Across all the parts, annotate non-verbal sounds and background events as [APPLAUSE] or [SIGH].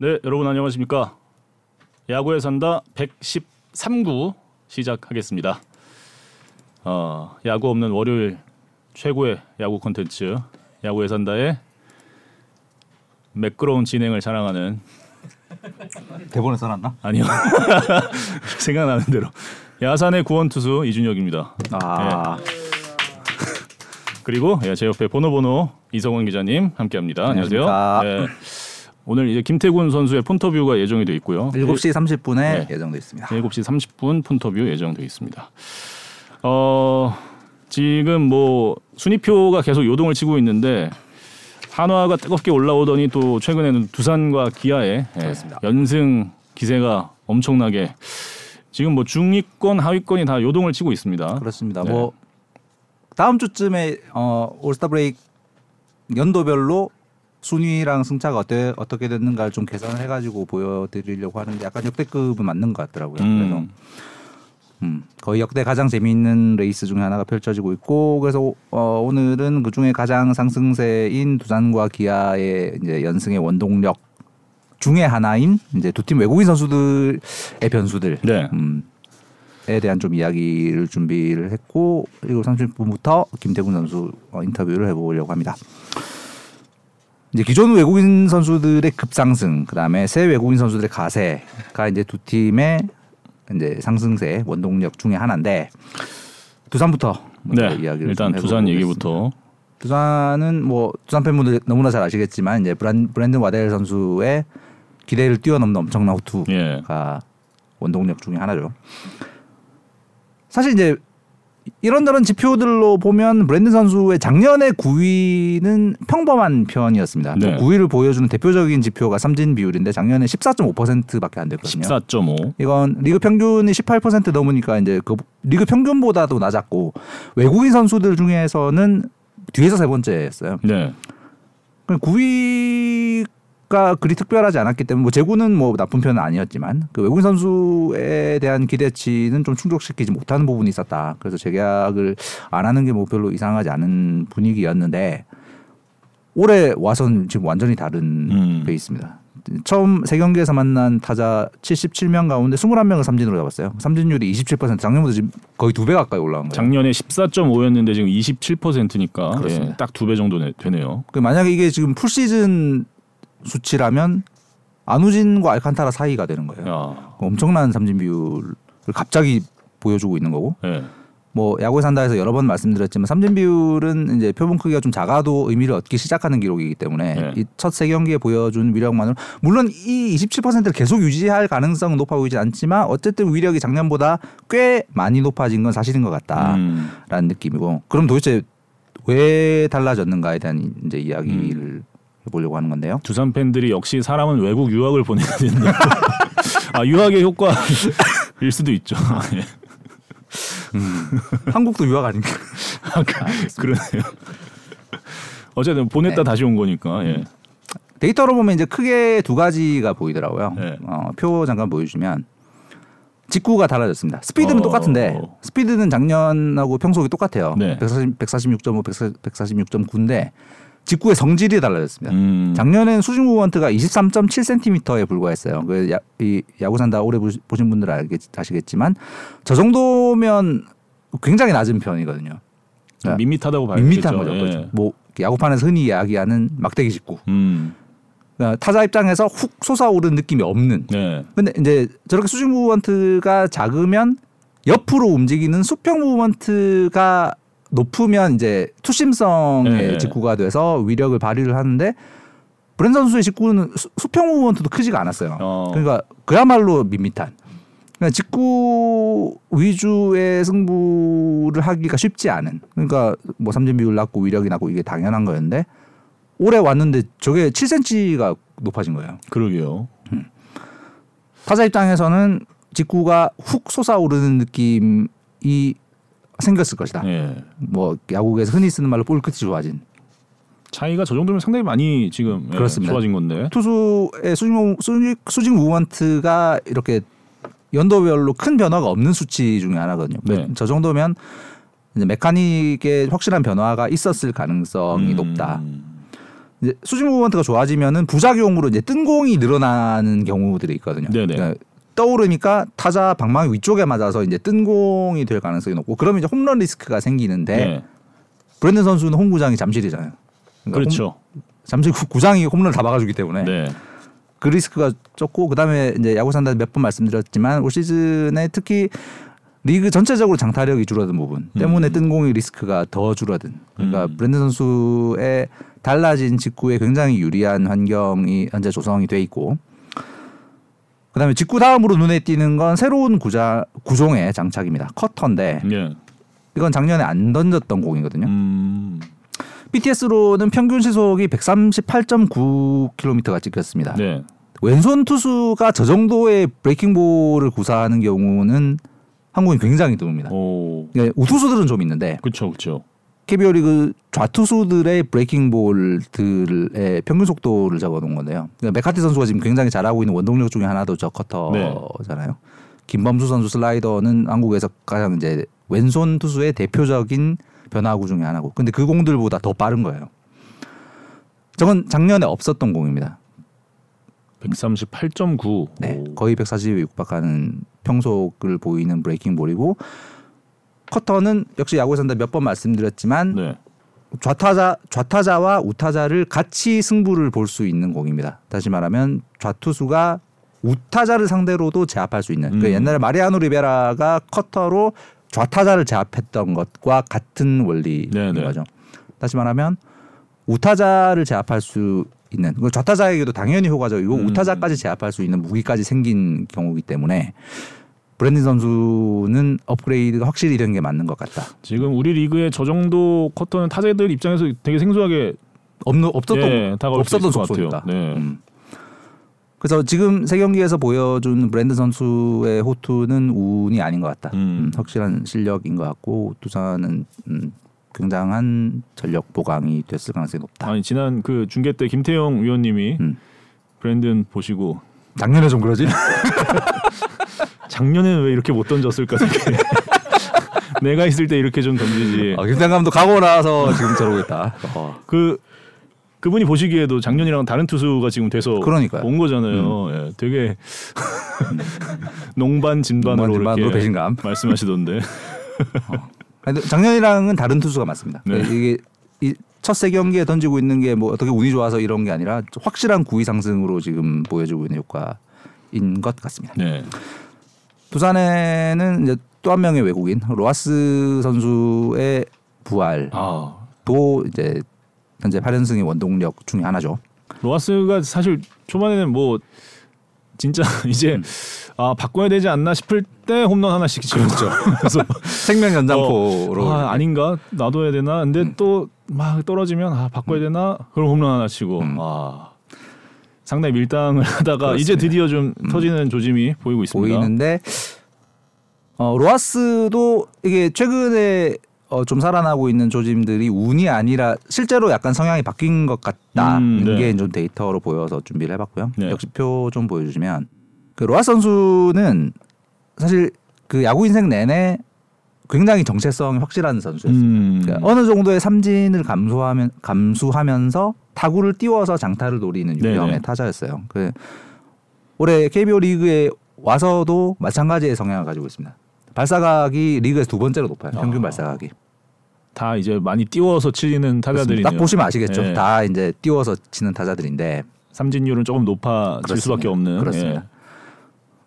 네, 여러분 안녕하십니까? 야구에 산다 113구 시작하겠습니다. 어, 야구 없는 월요일 최고의 야구 콘텐츠 야구에 산다의 매끄러운 진행을 자랑하는 대본에 써놨나? 아니요 [LAUGHS] 생각나는 대로 야산의 구원 투수 이준혁입니다. 아, [LAUGHS] 그리고 예, 제 옆에 보노보노 이성원 기자님 함께합니다. 안녕하세요. 예, 오늘 이제 김태군 선수의 폰터뷰가 예정이 돼 있고요. 7시 30분에 네. 예정돼 있습니다. 7시 30분 폰터뷰 예정돼 있습니다. 어 지금 뭐 순위표가 계속 요동을 치고 있는데 한화가 뜨겁게 올라오더니 또 최근에는 두산과 기아의 예. 연승 기세가 엄청나게 지금 뭐 중위권 하위권이 다 요동을 치고 있습니다. 그렇습니다. 네. 뭐 다음 주쯤에 어, 올스타 브레이크 연도별로 순위랑 승차가 어때 어떻게 됐는가를 좀 계산을 해가지고 보여드리려고 하는데 약간 역대급은 맞는 것 같더라고요. 그래서 음, 음, 거의 역대 가장 재미있는 레이스 중에 하나가 펼쳐지고 있고 그래서 어, 오늘은 그 중에 가장 상승세인 두산과 기아의 이제 연승의 원동력 중에 하나인 이제 두 팀 외국인 선수들의 변수들 네. 음, 에 대한 좀 이야기를 준비를 했고 그리고 30분부터 김태군 선수 어, 인터뷰를 해보려고 합니다. 이제 기존 외국인 선수들의 급상승, 그다음에 새 외국인 선수들의 가세가 이제 두 팀의 이제 상승세 원동력 중에 하나인데 두산부터 네. 이야기를 일단 좀 두산. 얘기부터 두산은 뭐 두산 팬분들 너무나 잘 아시겠지만 이제 브랜든 와델 선수의 기대를 뛰어넘는 엄청난 호투가 예. 원동력 중에 하나죠. 사실 이제 이런저런 지표들로 보면 브랜든 선수의 작년의 9위는 평범한 편이었습니다. 네. 9위를 보여주는 대표적인 지표가 삼진 비율인데 작년에 14.5%밖에 안 됐거든요. 14.5. 이건 리그 평균이 18% 넘으니까 이제 그 리그 평균보다도 낮았고 외국인 선수들 중에서는 뒤에서 세 번째였어요. 네. 9위 가 그리 특별하지 않았기 때문에 뭐 제구는 뭐 나쁜 편은 아니었지만 그 외국인 선수에 대한 기대치는 좀 충족시키지 못하는 부분이 있었다. 그래서 재계약을 안 하는 게 뭐 별로 이상하지 않은 분위기였는데 올해 와선 지금 완전히 다른 음. 베이스입니다. 처음 세 경기에서 만난 타자 77명 가운데 21명을 삼진으로 잡았어요. 삼진율이 27% 작년보다 지금 거의 두 배 가까이 올라간 거예요. 작년에 14.5였는데 지금 27%니까 예, 그렇습니다. 딱두 배 정도 네- 되네요. 그 만약에 이게 지금 풀 시즌 수치라면 안우진과 알칸타라 사이가 되는 거예요. 야. 엄청난 삼진 비율을 갑자기 보여주고 있는 거고 예. 뭐 야구에 산다에서 여러 번 말씀드렸지만 삼진 비율은 이제 표본 크기가 좀 작아도 의미를 얻기 시작하는 기록이기 때문에 네. 이첫 세 경기에 보여준 위력만으로 물론 이 27%를 계속 유지할 가능성은 높아 보이진 않지만 어쨌든 위력이 작년보다 꽤 많이 높아진 건 사실인 것 같다라는 음. 느낌이고 그럼 도대체 왜 달라졌는가에 대한 이제 이야기를 음. 해보려고 하는 건데요. 두산 팬들이 역시 사람은 외국 유학을 보내야 된다. [LAUGHS] 아 유학의 효과일 수도 있죠. 예. 한국도 유학 아닌가? 그러네요. 어쨌든 보냈다 네. 다시 온 거니까. 예. 데이터로 보면 이제 크게 두 가지가 보이더라고요. 네. 어, 표 잠깐 보여주면 직구가 달라졌습니다. 스피드는 어. 똑같은데 스피드는 작년하고 평소가 똑같아요. 네. 140, 146.5, 146.9인데 직구의 성질이 달라졌습니다. 음. 작년엔 수직 무브먼트가 23.7cm에 불과했어요. 그 야, 이 야구 산다 오래 보신 분들은 알겠, 아시겠지만 저 정도면 굉장히 낮은 편이거든요. 좀 밋밋하다고 봐요. 밋밋한 거죠. 그렇죠. 뭐 야구판에서 흔히 이야기하는 막대기 직구. 음. 그러니까 타자 입장에서 훅 솟아오르는 느낌이 없는. 네. 근데 이제 저렇게 수직 무브먼트가 작으면 옆으로 움직이는 수평 무브먼트가 높으면 이제 투심성의 네. 직구가 돼서 위력을 발휘를 하는데 브랜 선수의 직구는 수, 수평 무브먼트도 크지가 않았어요. 어. 그러니까 그야말로 밋밋한. 그러니까 직구 위주의 승부를 하기가 쉽지 않은. 그러니까 뭐 삼진 비율 낮고 위력이 낮고 이게 당연한 거였는데 올해 왔는데 저게 7cm가 높아진 거예요. 그러게요. 타자 입장에서는 직구가 훅 솟아오르는 느낌이 생겼을 것이다. 예. 뭐 야구에서 흔히 쓰는 말로 볼 끝이 좋아진. 차이가 저 정도면 상당히 많이 지금 예, 그렇습니다. 좋아진 건데. 투수의 수직, 무- 수직, 수직 무브먼트가 이렇게 연도별로 큰 변화가 없는 수치 중에 하나거든요. 네. 저 정도면 이제 메카닉의 확실한 변화가 있었을 가능성이 음. 높다. 이제 수직 무브먼트가 좋아지면은 부작용으로 이제 뜬 공이 늘어나는 경우들이 있거든요. 네네. 그러니까 떠오르니까 타자 방망이 위쪽에 맞아서 이제 뜬 공이 될 가능성이 높고 그러면 이제 홈런 리스크가 생기는데 네. 브랜든 선수는 홈구장이 잠실이잖아요. 그러니까 그렇죠. 홈- 잠실 구- 구장이 홈런을 다 막아주기 때문에 네. 그 리스크가 적고 그다음에 이제 야구 산다 몇 번 말씀드렸지만 올 시즌에 특히 리그 전체적으로 장타력이 줄어든 부분 때문에 음. 뜬공의 리스크가 더 줄어든 그러니까 음. 브랜드 선수의 달라진 직구에 굉장히 유리한 환경이 현재 조성이 돼 있고 그다음에 직구 다음으로 눈에 띄는 건 새로운 구자 구종의 장착입니다 커터인데 예. 이건 작년에 안 던졌던 공이거든요 음. BTS로는 평균 시속이 138.9km가 찍혔습니다. 네. 왼손 투수가 저 정도의 브레이킹 볼을 구사하는 경우는 한국이 굉장히 드뭅니다. 오. 예, 우투수들은 좀 있는데 그렇죠. 그렇죠. KBO 리그 좌투수들의 브레이킹 볼들의 평균 속도를 적어놓은 건데요. 그러니까 메카티 선수가 지금 굉장히 잘하고 있는 원동력 중에 하나도 저 커터잖아요. 김범수 선수 슬라이더는 한국에서 가장 이제 왼손 투수의 대표적인 변화구 중에 하나고, 근데 그 공들보다 더 빠른 거예요. 저건 작년에 없었던 공입니다. 138.9. 네, 오. 거의 140에 육박하는 평속을 보이는 breaking ball이고 커터는 역시 야구에서 몇 번 말씀드렸지만 네. 좌타자 좌타자와 우타자를 같이 승부를 볼 수 있는 공입니다. 다시 말하면 좌투수가 우타자를 상대로도 제압할 수 있는. 그 음. 옛날에 마리아노 리베라가 커터로 좌타자를 제압했던 것과 같은 원리인 네네. 거죠. 다시 말하면 우타자를 제압할 수 있는 그 좌타자에게도 당연히 효과적이고 음. 우타자까지 제압할 수 있는 무기까지 생긴 경우이기 때문에 브랜든 선수는 업그레이드가 확실히 된 게 맞는 것 같다. 지금 우리 리그에 저 정도 커터는 타자들 입장에서 되게 생소하게 없는 없었던 예, 없었던. 같아요. 네. 음. 그래서 지금 세 경기에서 보여준 브랜드 선수의 호투는 운이 아닌 것 같다. 음. 음, 확실한 실력인 것 같고 두산은 음, 굉장한 전력 보강이 됐을 가능성이 높다. 아니 지난 그 중계 때 김태형 위원님이 음. 브랜든 보시고 작년에 좀 그러지? [LAUGHS] 작년에는 왜 이렇게 못 던졌을까 생각해. [LAUGHS] 내가 있을 때 이렇게 좀 던지지. 아, 김태형 감독 가고 나서 지금 저러고 있다. 어. 그 그분이 보시기에도 작년이랑 다른 투수가 지금 돼서 그러니까요. 온 거잖아요. 예, 되게 농반 진반으로 농반 진반으로. 말씀하시던데. [LAUGHS] 아니, 작년이랑은 다른 투수가 맞습니다. 네. 이게 첫세 경기에 던지고 있는 게 뭐 어떻게 운이 좋아서 이런 게 아니라 확실한 구위 상승으로 지금 보여주고 있는 효과인 것 같습니다. 네. 두산에는 이제 또 한 명의 외국인 로하스 선수의 부활도 아 이제 현재 8연승의 원동력 중에 하나죠. 로하스가 사실 초반에는 뭐 진짜 [LAUGHS] 이제 음. 아 바꿔야 되지 않나 싶을 때 홈런 하나씩 지었죠. [LAUGHS] 그래서 [LAUGHS] 생명 연장포로 어, 아, 아닌가 놔둬야 되나? 근데 음. 또막 떨어지면 아 바꿔야 되나? 그럼 홈런 하나 치고 음. 아 상당히 밀당을 [LAUGHS] 하다가 그렇습니다. 음. 이제 드디어 좀 터지는 조짐이 보이고 있습니다. 보이는데 어, 로하스도 이게 최근에 어, 좀 살아나고 있는 조짐들이 운이 아니라 실제로 약간 성향이 바뀐 것 같다는 음, 네. 게좀 데이터로 보여서 준비를 해봤고요. 네. 역시 표 좀 보여주시면 그 로하스 선수는 사실 그 야구 인생 내내 굉장히 정체성이 확실한 선수였어요. 음. 그러니까 어느 정도의 삼진을 감수하면 감수하면서 타구를 띄워서 장타를 노리는 네네. 유형의 타자였어요. 그 올해 KBO 리그에 와서도 마찬가지의 성향을 가지고 있습니다. 발사각이 리그에서 두 번째로 높아요. 평균 아. 발사각이. 다 이제 많이 띄워서 치는 타자들이네요. 딱 보시면 아시겠죠. 예. 다 이제 띄워서 치는 타자들인데 삼진율은 조금 높아질 그렇습니다. 수밖에 없는. 그렇습니다. 예.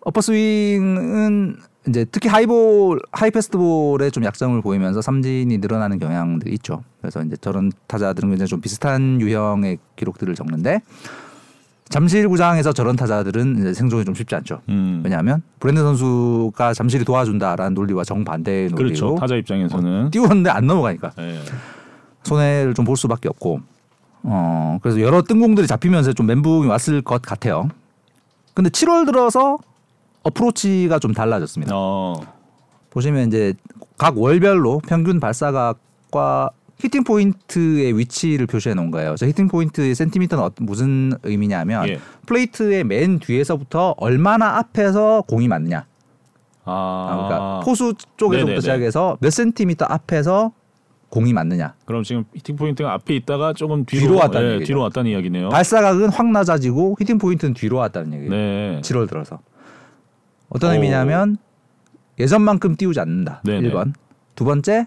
upper swing은 이제 특히 high ball high fastball에 좀 약점을 보이면서 삼진이 늘어나는 경향들이 있죠. 그래서 이제 저런 타자들은 굉장히 좀 비슷한 유형의 기록들을 적는데 잠실 구장에서 저런 타자들은 이제 생존이 좀 쉽지 않죠. 음. 왜냐하면 브랜든 선수가 잠실이 도와준다라는 논리와 정반대의 논리로 그렇죠. 타자 입장에서는. 띄웠는데 안 넘어가니까 예. 손해를 좀 볼 수밖에 없고 어 그래서 여러 뜬공들이 잡히면서 좀 멘붕이 왔을 것 같아요. 근데 7월 들어서 approach가 좀 달라졌습니다. 어. 보시면 이제 각 월별로 평균 발사각과 hitting point의 위치를 표시해 놓은 거예요. 저 hitting point의 센티미터는 어떤- 무슨 의미냐면 예. 플레이트의 맨 뒤에서부터 얼마나 앞에서 공이 맞느냐. 아. 아, 그러니까 포수 쪽에서부터 네네네. 시작해서 몇 센티미터 앞에서 공이 맞느냐. 그럼 지금 hitting point가 앞에 있다가 조금 뒤로, 뒤로 왔다는 예, 얘기죠. 뒤로 왔다는 이야기네요. 발사각은 확 낮아지고 hitting point는 뒤로 왔다는 얘기예요. 네. 7월 들어서 어떤 오. 의미냐면 예전만큼 띄우지 않는다. 네네. 1번. 두 번째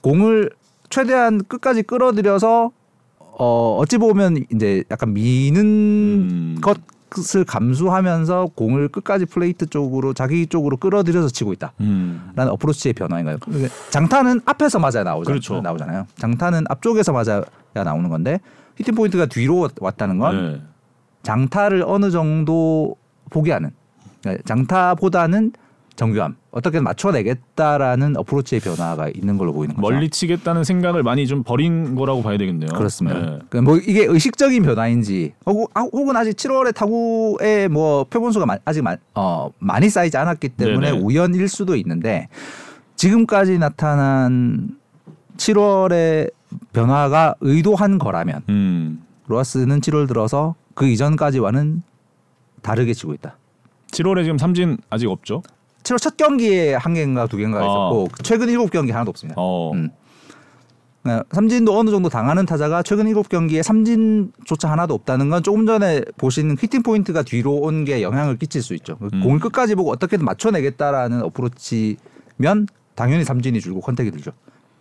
공을 최대한 끝까지 끌어들여서 어 어찌 보면 이제 약간 미는 음. 것을 감수하면서 공을 끝까지 플레이트 쪽으로 자기 쪽으로 끌어들여서 치고 있다. 음. 라는 approach의 변화인가요? 그러니까 장타는 앞에서 맞아야 나오잖아요. 그렇죠. 나오잖아요. 장타는 앞쪽에서 맞아야 나오는 건데 히팅 포인트가 뒤로 왔다는 건 네. 장타를 어느 정도 포기하는 그러니까 장타보다는 정교함 어떻게 맞춰내겠다라는 어프로치의 변화가 있는 걸로 보이는 거죠. 멀리 치겠다는 생각을 많이 좀 버린 거라고 봐야 되겠네요. 그렇습니다. 네. 그러니까 뭐 이게 의식적인 변화인지 혹은, 아, 혹은 아직 7월에 타구의 뭐 표본수가 마- 아직 마, 어, 많이 쌓이지 않았기 때문에 네네. 우연일 수도 있는데 지금까지 나타난 7월의 변화가 의도한 거라면 음. 로하스는 7월 들어서 그 이전까지와는 다르게 치고 있다. 7월에 지금 삼진 아직 없죠? 7월 첫 경기에 한 개인가 두 개인가 아. 있었고 최근 7경기 하나도 없습니다. 어. 음. 네, 삼진도 어느 정도 당하는 타자가 최근 7경기에 삼진조차 하나도 없다는 건 조금 전에 보신 히팅 포인트가 뒤로 온 게 영향을 끼칠 수 있죠. 음. 공을 끝까지 보고 어떻게든 맞춰내겠다라는 어프로치면 당연히 삼진이 줄고 contact이 늘죠.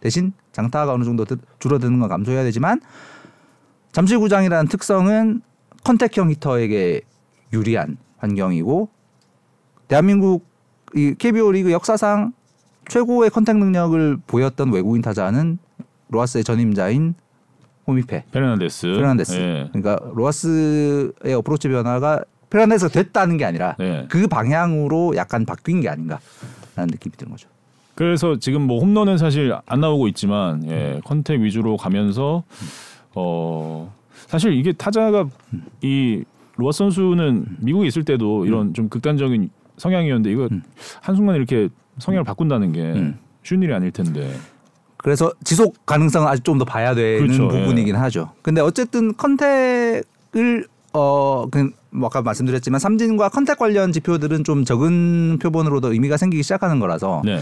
대신 장타가 어느 정도 드- 줄어드는 건 감수해야 되지만 잠실구장이라는 특성은 contact형 hitter에게 유리한 환경이고 대한민국 이 KBO 리그 역사상 최고의 contact 능력을 보였던 외국인 타자는 로하스의 전임자인 호미페 페르난데스. 페르난데스. 예. 그러니까 로하스의 approach 변화가 페르난데스가 됐다는 게 아니라 네. 그 방향으로 약간 바뀐 게 아닌가라는 느낌이 드는 거죠. 그래서 지금 뭐 홈런은 사실 안 나오고 있지만 예, contact 위주로 가면서 어 사실 이게 타자가 이 로하스 선수는 미국에 있을 때도 이런 좀 극단적인 성향이었는데 이거 음. 한순간 이렇게 성향을 바꾼다는 게 음. 쉬운 일이 아닐 텐데. 그래서 지속 가능성은 아직 좀 더 봐야 되는 그렇죠. 부분이긴 하죠. 근데 어쨌든 contact을 어 그 뭐 아까 말씀드렸지만 삼진과 contact 관련 지표들은 좀 적은 표본으로도 의미가 생기기 시작하는 거라서 네.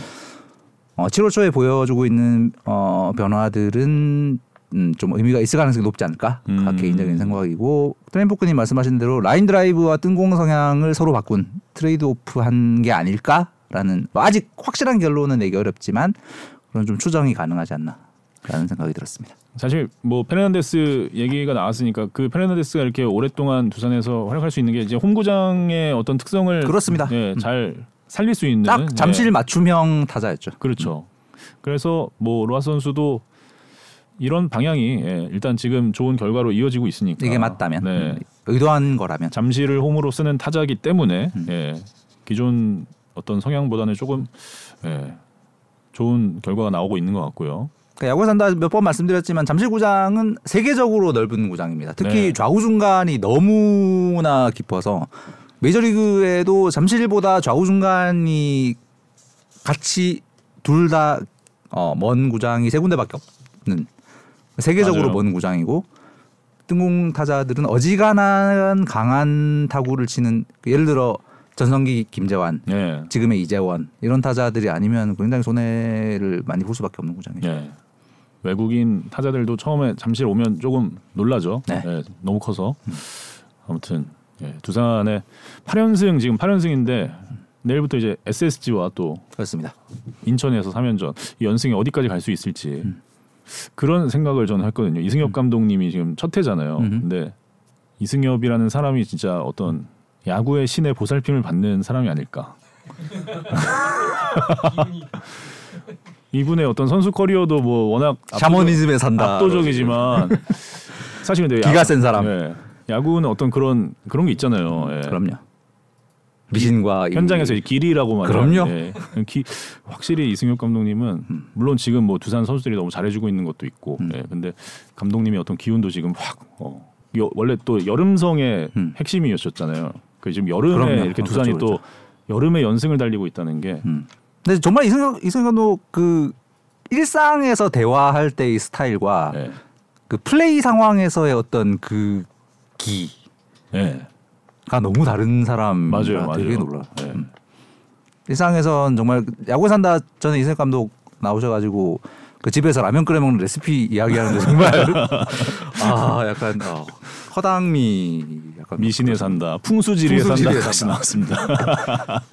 어, 7월 초에 보여주고 있는 어, 변화들은 음, 좀 의미가 있을 가능성이 높지 않을까 음. 개인적인 생각이고 트레인포크님 말씀하신 대로 라인 드라이브와 뜬공 성향을 서로 바꾼 trade-off한 게 아닐까라는 뭐 아직 확실한 결론은 내기 어렵지만 그런 좀 추정이 가능하지 않나라는 생각이 들었습니다. 사실 뭐 페르난데스 얘기가 나왔으니까 그 페르난데스가 이렇게 오랫동안 두산에서 활약할 수 있는 게 이제 홈구장의 어떤 특성을 그렇습니다. 예, 잘 살릴 수 있는 딱 잠실 예, 맞춤형 타자였죠. 그렇죠. 그래서 뭐 로아 선수도 이런 방향이 예, 일단 지금 좋은 결과로 이어지고 있으니까 이게 맞다면 네. 음, 의도한 거라면 잠실을 홈으로 쓰는 타자이기 때문에 음. 예, 기존 어떤 성향보다는 조금 예, 좋은 결과가 나오고 있는 것 같고요. 그러니까 야구 산다 몇 번 말씀드렸지만 잠실구장은 세계적으로 넓은 구장입니다. 특히 네. 좌우 중간이 너무나 깊어서 메이저리그에도 잠실보다 좌우 중간이 같이 둘다 어, 먼 구장이 세 군데밖에 없는 세계적으로 맞아요. 먼 구장이고 뜬공 타자들은 어지간한 강한 타구를 치는 그 예를 들어 전성기 김재환 예. 지금의 이재원 이런 타자들이 아니면 굉장히 손해를 많이 볼 수밖에 없는 구장이죠. 예. 외국인 타자들도 처음에 잠실 오면 조금 놀라죠. 네. 예, 너무 커서. 아무튼 예, 두산의 8연승 지금 8연승인데 내일부터 이제 SSG와 또 그렇습니다. 인천에서 3연전 이 연승이 어디까지 갈 수 있을지 음. 그런 생각을 저는 했거든요. 이승엽 감독님이 지금 첫 해잖아요. 음흠. 근데 이승엽이라는 사람이 진짜 어떤 야구의 신의 보살핌을 받는 사람이 아닐까. [LAUGHS] 이분의 어떤 선수 커리어도 뭐 워낙 샤머니즘에 산다. 압도적이지만 사실 근데 기가 센 사람. 예, 야구는 어떤 그런 그런 게 있잖아요. 예. 그럼요. 미신과 이- 현장에서 이 길이라고 말해요. 그럼요. 예. 기, 확실히 이승엽 감독님은 물론 지금 뭐 두산 선수들이 너무 잘해주고 있는 것도 있고, 음. 예. 근데 감독님이 어떤 기운도 지금 확 어, 여- 원래 또 여름성의 음. 핵심이었잖아요. 그 지금 여름에 그럼요. 이렇게 어, 두산이 그렇죠, 또 여름에 연승을 달리고 있다는 게 음. 근데 정말 이승엽 이승엽도 그 일상에서 대화할 때의 스타일과 예. 그 플레이 상황에서의 어떤 그 기 가 예. 너무 다른 사람 맞아요, 되게 맞아요. 놀라. 예. 음. 일상에선 정말 야구 산다 전에 이승엽 감독 나오셔가지고 그 집에서 라면 끓여 먹는 레시피 이야기하는데 정말 [LAUGHS] 아 약간 어, 허당미 약간 미신에 산다, 풍수지리에 풍수지리에 산다 다시 산다. 나왔습니다. [LAUGHS]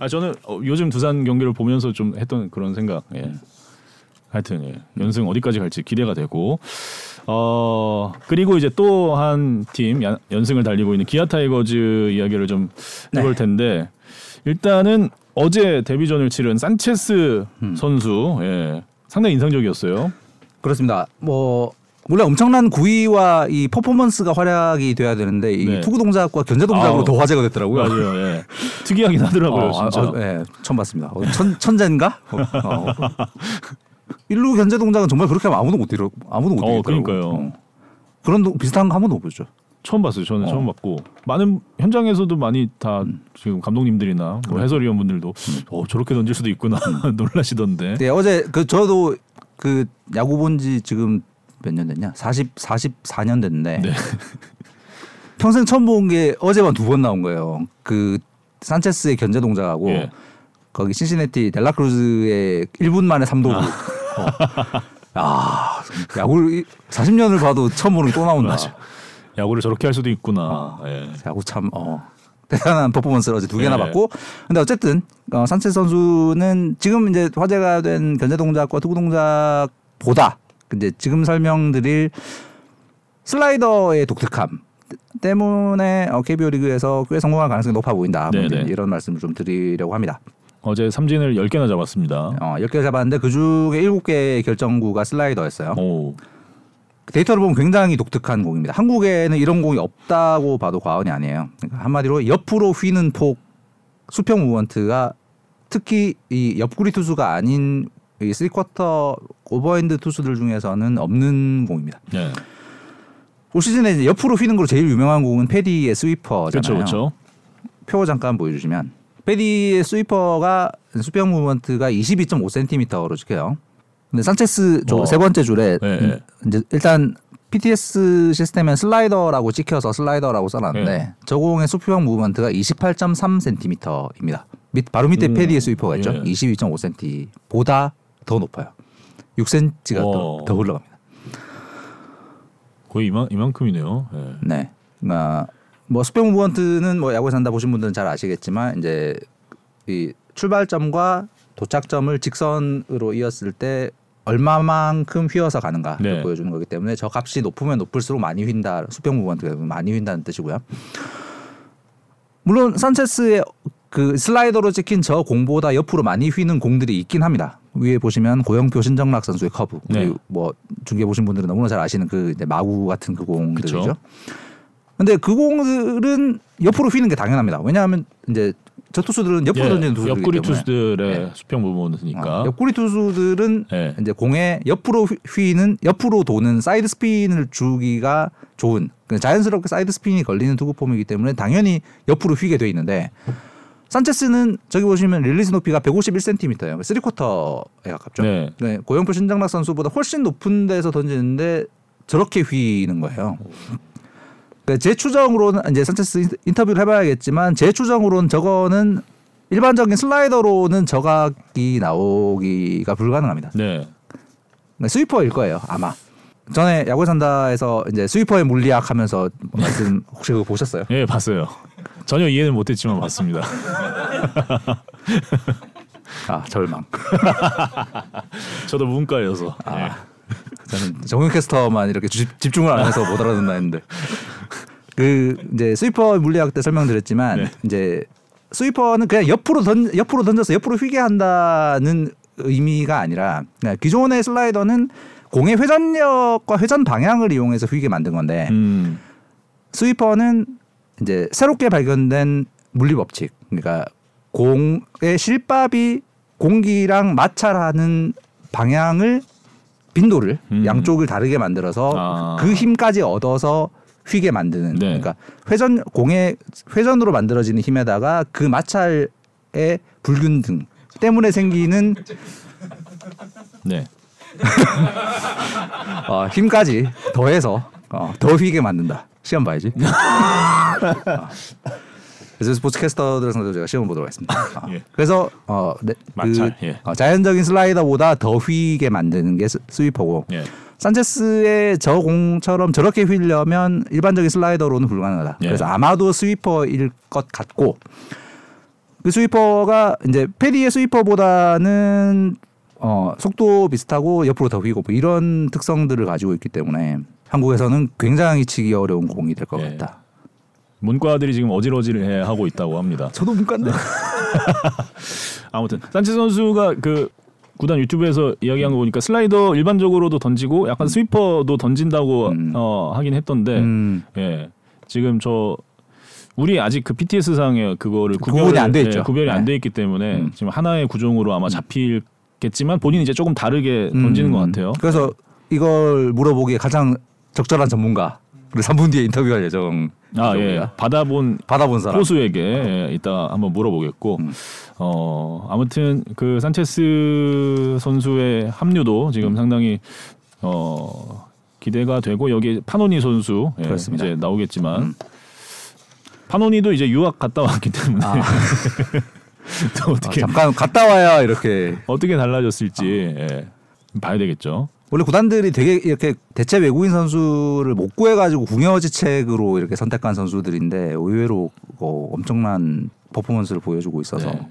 아 저는 어, 요즘 두산 경기를 보면서 좀 했던 그런 생각. 예. 하여튼 예. 연승 어디까지 갈지 기대가 되고 어 그리고 이제 또 한 팀 연승을 달리고 있는 기아 타이거즈 이야기를 좀 해볼 네. 텐데 일단은 어제 데뷔전을 치른 산체스 음. 선수 예. 상당히 인상적이었어요. 그렇습니다. 뭐 물론 엄청난 구위와 이 퍼포먼스가 활약이 돼야 되는데 이 네. 투구 동작과 견제 동작으로 아우. 더 화제가 됐더라고요. 맞아요. 예. 특이하긴 하더라고요, 어, 진짜. 아, 아, 예, 처음 봤습니다. 어, 천 천재인가? 어, 어. [LAUGHS] 일루 견제 동작은 정말 그렇게 하면 아무도 못 뛰어 아무도 못 어. 그러니까요. 어. 그런 동- 비슷한 거 한 번도 못 보죠. 처음 봤어요. 저는 어. 처음 봤고 많은 현장에서도 많이 다 음. 지금 감독님들이나 뭐 해설위원분들도 어 저렇게 던질 수도 있구나 음. [LAUGHS] 놀라시던데. 네, 어제 그 저도 그 야구 본지 지금 몇 년 됐냐? 40 44년 됐는데 네. [LAUGHS] 평생 처음 본 게 어제만 두 번 나온 거예요. 그 산체스의 견제 동작하고 예. 거기 신시내티 델라크루즈의 1분 만에 3도루. 어. 아, 야구를 40년을 봐도 처음 보는 게 또 나온다. 맞아. 야구를 저렇게 할 수도 있구나. 어. 예. 야구 참 어. 대단한 퍼포먼스를 어제 두 개나 네. 받고 근데 어쨌든 어, 산체스 선수는 지금 이제 화제가 된 견제 동작과 투구 동작보다 이제 지금 설명드릴 슬라이더의 독특함 때문에 어, KBO 리그에서 꽤 성공할 가능성이 높아 보인다. 뭐. 이런 말씀을 좀 드리려고 합니다. 어제 삼진을 10개나 잡았습니다. 어, 10개 잡았는데 그 중에 7개의 결정구가 슬라이더였어요. 오. 데이터를 보면 굉장히 독특한 공입니다. 한국에는 이런 공이 없다고 봐도 과언이 아니에요. 그러니까 한마디로 옆으로 휘는 폭 수평 movement가 특히 이 옆구리 투수가 아닌 이 쓰리쿼터 오버핸드 투수들 중에서는 없는 공입니다. 네. 올 시즌에 옆으로 휘는 걸로 제일 유명한 공은 페디의 sweeper잖아요. 그렇죠. 그렇죠. 표 잠깐 보여주시면 페디의 sweeper가 수평 movement가 22.5cm로 찍혀요. 근데 산체스 와. 세 번째 줄에 네, 음, 네. 이제 일단 PTS 시스템엔 슬라이더라고 찍혀서 슬라이더라고 써놨는데 네. 저 공의 수평 movement가 28.3cm입니다. 밑 바로 밑에 오. 페디의 sweeper가 있죠. 예. 22.5cm보다 더 높아요. 6cm가 더, 와. 더 흘러갑니다. 거의 이만 이만큼이네요. 예. 네. 그러니까 뭐 수평 무브먼트는 뭐 야구에 산다 보신 분들은 잘 아시겠지만 이제 이 출발점과 도착점을 직선으로 이었을 때 얼마만큼 휘어서 가는가를 네. 보여주는 거기 때문에 저 값이 높으면 높을수록 많이 휜다. 수평 무브먼트가 많이 휜다는 뜻이고요. 물론 산체스의 그 슬라이더로 찍힌 저 공보다 옆으로 많이 휘는 공들이 있긴 합니다. 위에 보시면 고영표 신정락 선수의 커브, 네. 뭐 중계 보신 분들은 너무나 잘 아시는 그 이제 마구 같은 그 공들이죠. 그쵸. 근데 그 공들은 옆으로 휘는 게 당연합니다. 왜냐하면 이제 저 투수들은 옆으로 예, 던지는 투수들이기 옆구리 투수들의 네. 수평 부분이니까. 어, 옆구리 투수들은 예. 이제 공에 옆으로 휘- 휘는 옆으로 도는 사이드 스핀을 주기가 좋은 그 자연스럽게 사이드 스핀이 걸리는 투구 폼이기 때문에 당연히 옆으로 휘게 돼 있는데 산체스는 저기 보시면 릴리즈 높이가 151cm예요. 쓰리쿼터에 가깝죠. 네. 네, 고영표 신장락 선수보다 훨씬 높은 데서 던지는데 저렇게 휘는 거예요. 그러니까 제 추정으로는 이제 산체스 인터뷰를 해봐야겠지만 제 추정으로는 저거는 일반적인 슬라이더로는 저각이 나오기가 불가능합니다. 네. 그러니까 스위퍼일 거예요 아마. 전에 야구 산다에서 이제 스위퍼의 물리학 하면서 말씀 [LAUGHS] 혹시 그거 보셨어요? 예, 봤어요. 전혀 이해는 못했지만 봤습니다. [LAUGHS] 아 절망. [LAUGHS] 저도 문과여서. 예. 아, 저는 정윤 캐스터만 이렇게 집, 집중을 안 해서 못 알아듣나 했는데 그 이제 스위퍼 물리학 때 설명드렸지만 네. 이제 스위퍼는 그냥 옆으로 던 옆으로 던져서 옆으로 휘게 한다는 의미가 아니라 기존의 슬라이더는 공의 회전력과 회전 방향을 이용해서 휘게 만든 건데 음. 스위퍼는 이제 새롭게 발견된 물리 법칙 그러니까 공의 실밥이 공기랑 마찰하는 방향을 빈도를 음. 양쪽을 다르게 만들어서 아. 그 힘까지 얻어서 휘게 만드는 네. 그러니까 회전 공의 회전으로 만들어지는 힘에다가 그 마찰의 불균등 때문에 생기는 네. [LAUGHS] 어, 힘까지 더해서 어, 더 휘게 만든다. 시험 봐야지. [LAUGHS] 어. 그래서 스포츠캐스터들 상대로 제가 시험 보도록 하겠습니다. 어. 예. 그래서 어, 네, 그 예. 어, 자연적인 슬라이더보다 더 휘게 만드는 게 스- 스위퍼고 예. 산체스의 저 공처럼 저렇게 휘려면 일반적인 슬라이더로는 불가능하다. 예. 그래서 아마도 스위퍼일 것 같고 그 스위퍼가 이제 페디의 스위퍼보다는 어, 속도 비슷하고 옆으로 더 휘고 뭐 이런 특성들을 가지고 있기 때문에 한국에서는 굉장히 치기 어려운 공이 될것 예. 같다. 문과들이 지금 어질어질해 하고 있다고 합니다. 저도 문과인데. [LAUGHS] 아무튼 산체스 선수가 그 구단 유튜브에서 이야기한 거 보니까 슬라이더 일반적으로도 던지고 약간 스위퍼도 던진다고 음. 어, 하긴 했던데 음. 예 지금 저 우리 아직 그 BTS 상에 그거를 구별을, 안돼 있죠. 예, 구별이 안 네. 돼 있기 때문에 음. 지금 하나의 구종으로 아마 잡힐겠지만 본인이 이제 조금 다르게 던지는 것 음. 같아요. 그래서 이걸 물어보기에 가장 적절한 전문가 그리고 3분 뒤에 인터뷰할 예정. 아 예, 받아본 받아본 사람. 포수에게 예, 이따 한번 물어보겠고 음. 어 아무튼 그 산체스 선수의 합류도 지금 음. 상당히 어 기대가 되고 여기 파노니 선수 예, 그렇습니다. 이제 나오겠지만 음. 파노니도 이제 유학 갔다 왔기 때문에 아. [LAUGHS] 또 아, 어떻게 잠깐 갔다 와야 이렇게 어떻게 달라졌을지 아. 예, 봐야 되겠죠. 원래 구단들이 되게 이렇게 대체 외국인 선수를 못 구해가지고 궁여지책으로 이렇게 선택한 선수들인데 의외로 어, 엄청난 퍼포먼스를 보여주고 있어서 네.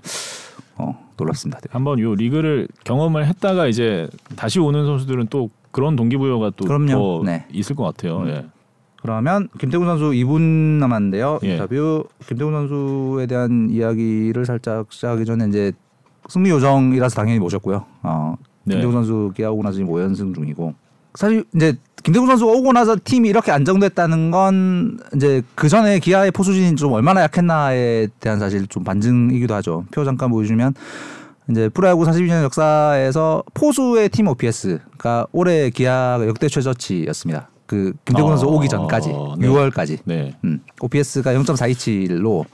어, 놀랍습니다. 되게. 한번 요 리그를 경험을 했다가 이제 다시 오는 선수들은 또 그런 동기부여가 또 그럼요. 더 네. 있을 것 같아요. 음. 예. 그러면 김태훈 선수 2분 남았는데요. 예. 인터뷰 김태훈 선수에 대한 이야기를 살짝 시작하기 전에 이제 승리 요정이라서 당연히 모셨고요. 어, 네. 김태훈 선수 기아오고 나서 지금 5연승 중이고 사실 이제 김태훈 선수가 오고 나서 팀이 이렇게 안정됐다는 건 이제 그 전에 기아의 포수진이 좀 얼마나 약했나에 대한 사실 좀 반증이기도 하죠. 표 잠깐 보여주면 이제 프로야구 42년 역사에서 포수의 팀 OPS가 올해 기아가 역대 최저치였습니다. 그 김태훈 선수 어, 오기 전까지 네. 6월까지 네. 음, OPS가 0.427로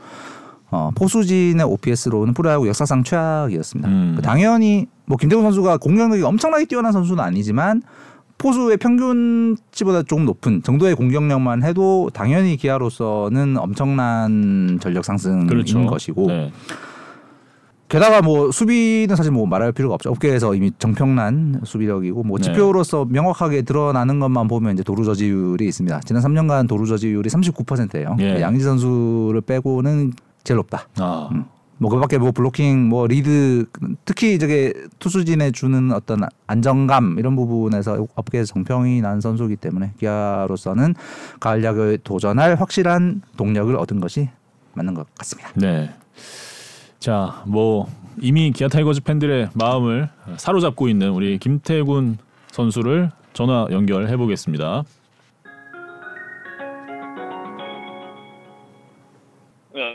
어, 포수진의 OPS로는 프로야구 역사상 최악이었습니다. 음. 그 당연히 뭐 김대훈 선수가 공격력이 엄청나게 뛰어난 선수는 아니지만 포수의 평균치보다 조금 높은 정도의 공격력만 해도 당연히 기아로서는 엄청난 전력 상승인 그렇죠. 것이고 네. 게다가 뭐 수비는 사실 뭐 말할 필요가 없죠. 업계에서 이미 정평난 수비력이고 뭐 네. 지표로서 명확하게 드러나는 것만 보면 이제 도루 저지율이 있습니다. 지난 3년간 도루 저지율이 39%예요. 예. 양지 선수를 빼고는 제일 높다. 아. 음. 뭐 그밖에 뭐 블로킹 뭐 리드 특히 저게 투수진에 주는 어떤 안정감 이런 부분에서 업계에서 정평이 난 선수이기 때문에 기아로서는 가을 야구에 도전할 확실한 동력을 얻은 것이 맞는 것 같습니다. 네. 자, 뭐 이미 기아 타이거즈 팬들의 마음을 사로잡고 있는 우리 김태군 선수를 전화 연결해 보겠습니다.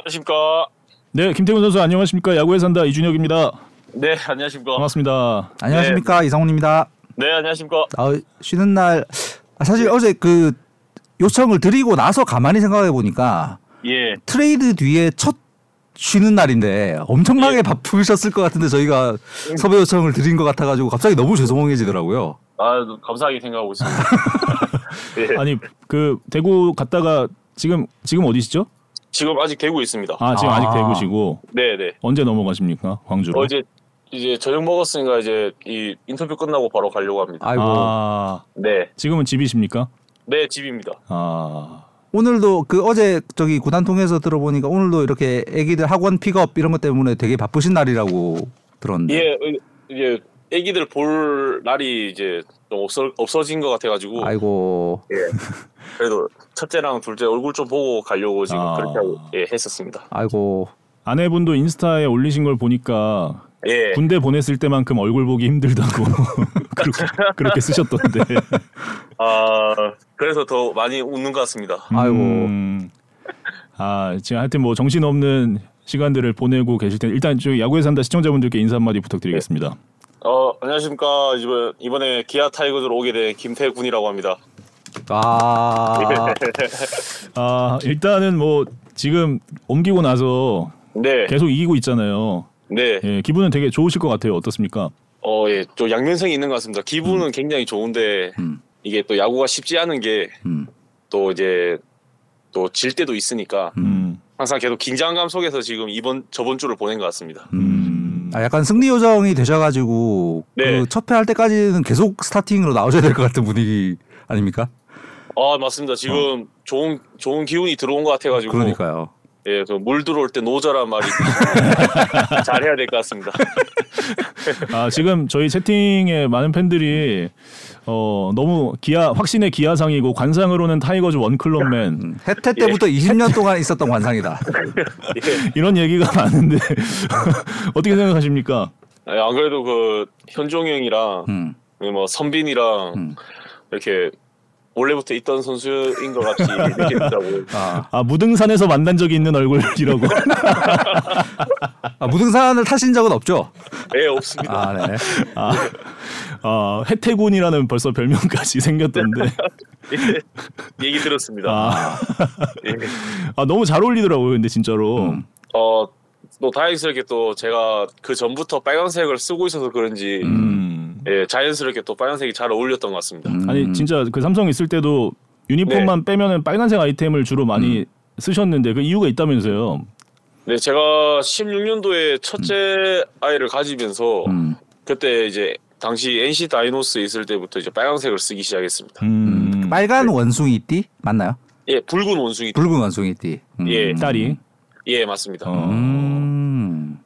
안녕하십니까. 네, 김태군 선수 안녕하십니까? 야구에 산다 이준혁입니다. 네, 안녕하십니까. 반갑습니다. 안녕하십니까 이상훈입니다. 네, 안녕하십니까. 아, 쉬는 날 아, 사실 어제 그 요청을 드리고 나서 가만히 생각해 보니까 예, 트레이드 뒤에 첫 쉬는 날인데 엄청나게 예. 바쁘셨을 것 같은데 저희가 섭외 요청을 드린 것 같아가지고 갑자기 너무 죄송해지더라고요. 아 감사하게 생각하고 있습니다. [LAUGHS] [LAUGHS] 예, 아니 그 대구 갔다가 지금 지금 어디시죠? 지금 아직 대구 있습니다. 아 지금 아. 아. 직 대구시고 네, 네. 언제 넘어가십니까? 광주로? 어제 이제 저녁 먹었으니까 이제 이 인터뷰 끝나고 바로 가려고 합니다. 아이고 아 네, 지금은 집이십니까? 네 집입니다. 아 오늘도 그 어제 저기 구단 통해서 들어보니까 오늘도 이렇게 애기들 학원 픽업 이런 것 때문에 되게 바쁘신 날이라고 들었는데. 예, 어, 이제 아기들 볼 날이 이제 좀 없어 없어진 것 같아가지고 아이고 예. 그래도 첫째랑 둘째 얼굴 좀 보고 가려고 지금 아. 그렇게 하고 예, 했었습니다. 아이고 아내분도 인스타에 올리신 걸 보니까 예, 군대 보냈을 때만큼 얼굴 보기 힘들다고 [LAUGHS] 그렇게, 그렇게 쓰셨던데. 아 그래서 더 많이 웃는 것 같습니다. 아이고. 음, 아 지금 하여튼 뭐 정신 없는 시간들을 보내고 계실 텐데 일단 저희 야구에 산다 시청자분들께 인사 한마디 부탁드리겠습니다. 어 안녕하십니까 이번 이번에 기아 타이거즈로 오게 된 김태군이라고 합니다. 아 [LAUGHS] 아 일단은 뭐 지금 옮기고 나서 네, 계속 이기고 있잖아요. 네, 예, 기분은 되게 좋으실 것 같아요. 어떻습니까? 어, 예, 좀 양면성이 있는 것 같습니다. 기분은 굉장히 좋은데 음. 이게 또 야구가 쉽지 않은 게또 음. 이제 또 질 때도 있으니까 음, 항상 계속 긴장감 속에서 지금 이번 저번 주를 보낸 것 같습니다. 음. 아, 약간 승리 요정이 되셔가지고 네. 그첫회할 때까지는 계속 스타팅으로 나오셔야 될 것 같은 분위기 아닙니까? 아 맞습니다. 지금 좋은 좋은 기운이 들어온 것 같아가지고 그러니까요. 예, 그물 들어올 때 노자란 말이 [LAUGHS] 잘해야 될 것 같습니다. 아 지금 저희 채팅에 많은 팬들이 어 너무 기아 확신의 기아상이고 관상으로는 타이거즈 원클럽맨 음, 해태 때부터 20년 동안 있었던 관상이다. 예. 이런 얘기가 많은데 [LAUGHS] 어떻게 생각하십니까? 예, 안 그래도 그 현종 형이랑 음. 뭐 선빈이랑 음. 이렇게 원래부터 있던 선수인 것 같이 느껴지더라고요. 아, 아 무등산에서 만난 적이 있는 얼굴이라고. [LAUGHS] 아, 무등산을 타신 적은 없죠? 예, 없습니다. 아, 네. 아, 아 해태군이라는 벌써 별명까지 생겼던데. [LAUGHS] 예, 얘기 들었습니다. 아, 예. 아 너무 잘 어울리더라고요. 근데 진짜로. 음. 어, 또 다행스럽게 또 제가 그 전부터 빨간색을 쓰고 있어서 그런지 음. 예, 자연스럽게 또 빨간색이 잘 어울렸던 것 같습니다. 음. 아니 진짜 그 삼성 있을 때도 유니폼만 빼면은 빨간색 아이템을 주로 많이 쓰셨는데 그 이유가 있다면서요. 네, 제가 16년도에 첫째 아이를 가지면서 음. 그때 이제 당시 NC 다이노스에 있을 때부터 이제 빨간색을 쓰기 시작했습니다. 음. 빨간 원숭이띠 맞나요? 예, 붉은 원숭이. 붉은 원숭이띠. 음. 예. 딸이. 예, 맞습니다. 어.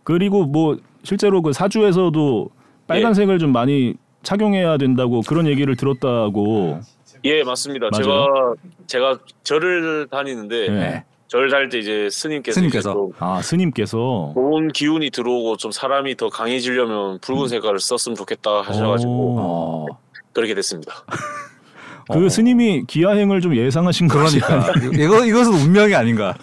음. 그리고 뭐 실제로 그 사주에서도 빨간색을 좀 많이 착용해야 된다고 그런 얘기를 들었다고. 예, 맞습니다. 맞아요. 제가 제가 절을 다니는데 네. 절 다닐 때 이제 스님께서, 스님께서. 아 스님께서. 좋은 기운이 들어오고 좀 사람이 더 강해지려면 붉은 색깔을 썼으면 좋겠다 하셔가지고 오. 어. 그렇게 됐습니다. [LAUGHS] 그 어. 스님이 기아행을 좀 예상하신 거지. 그러니까 이거 이것은 운명이 아닌가.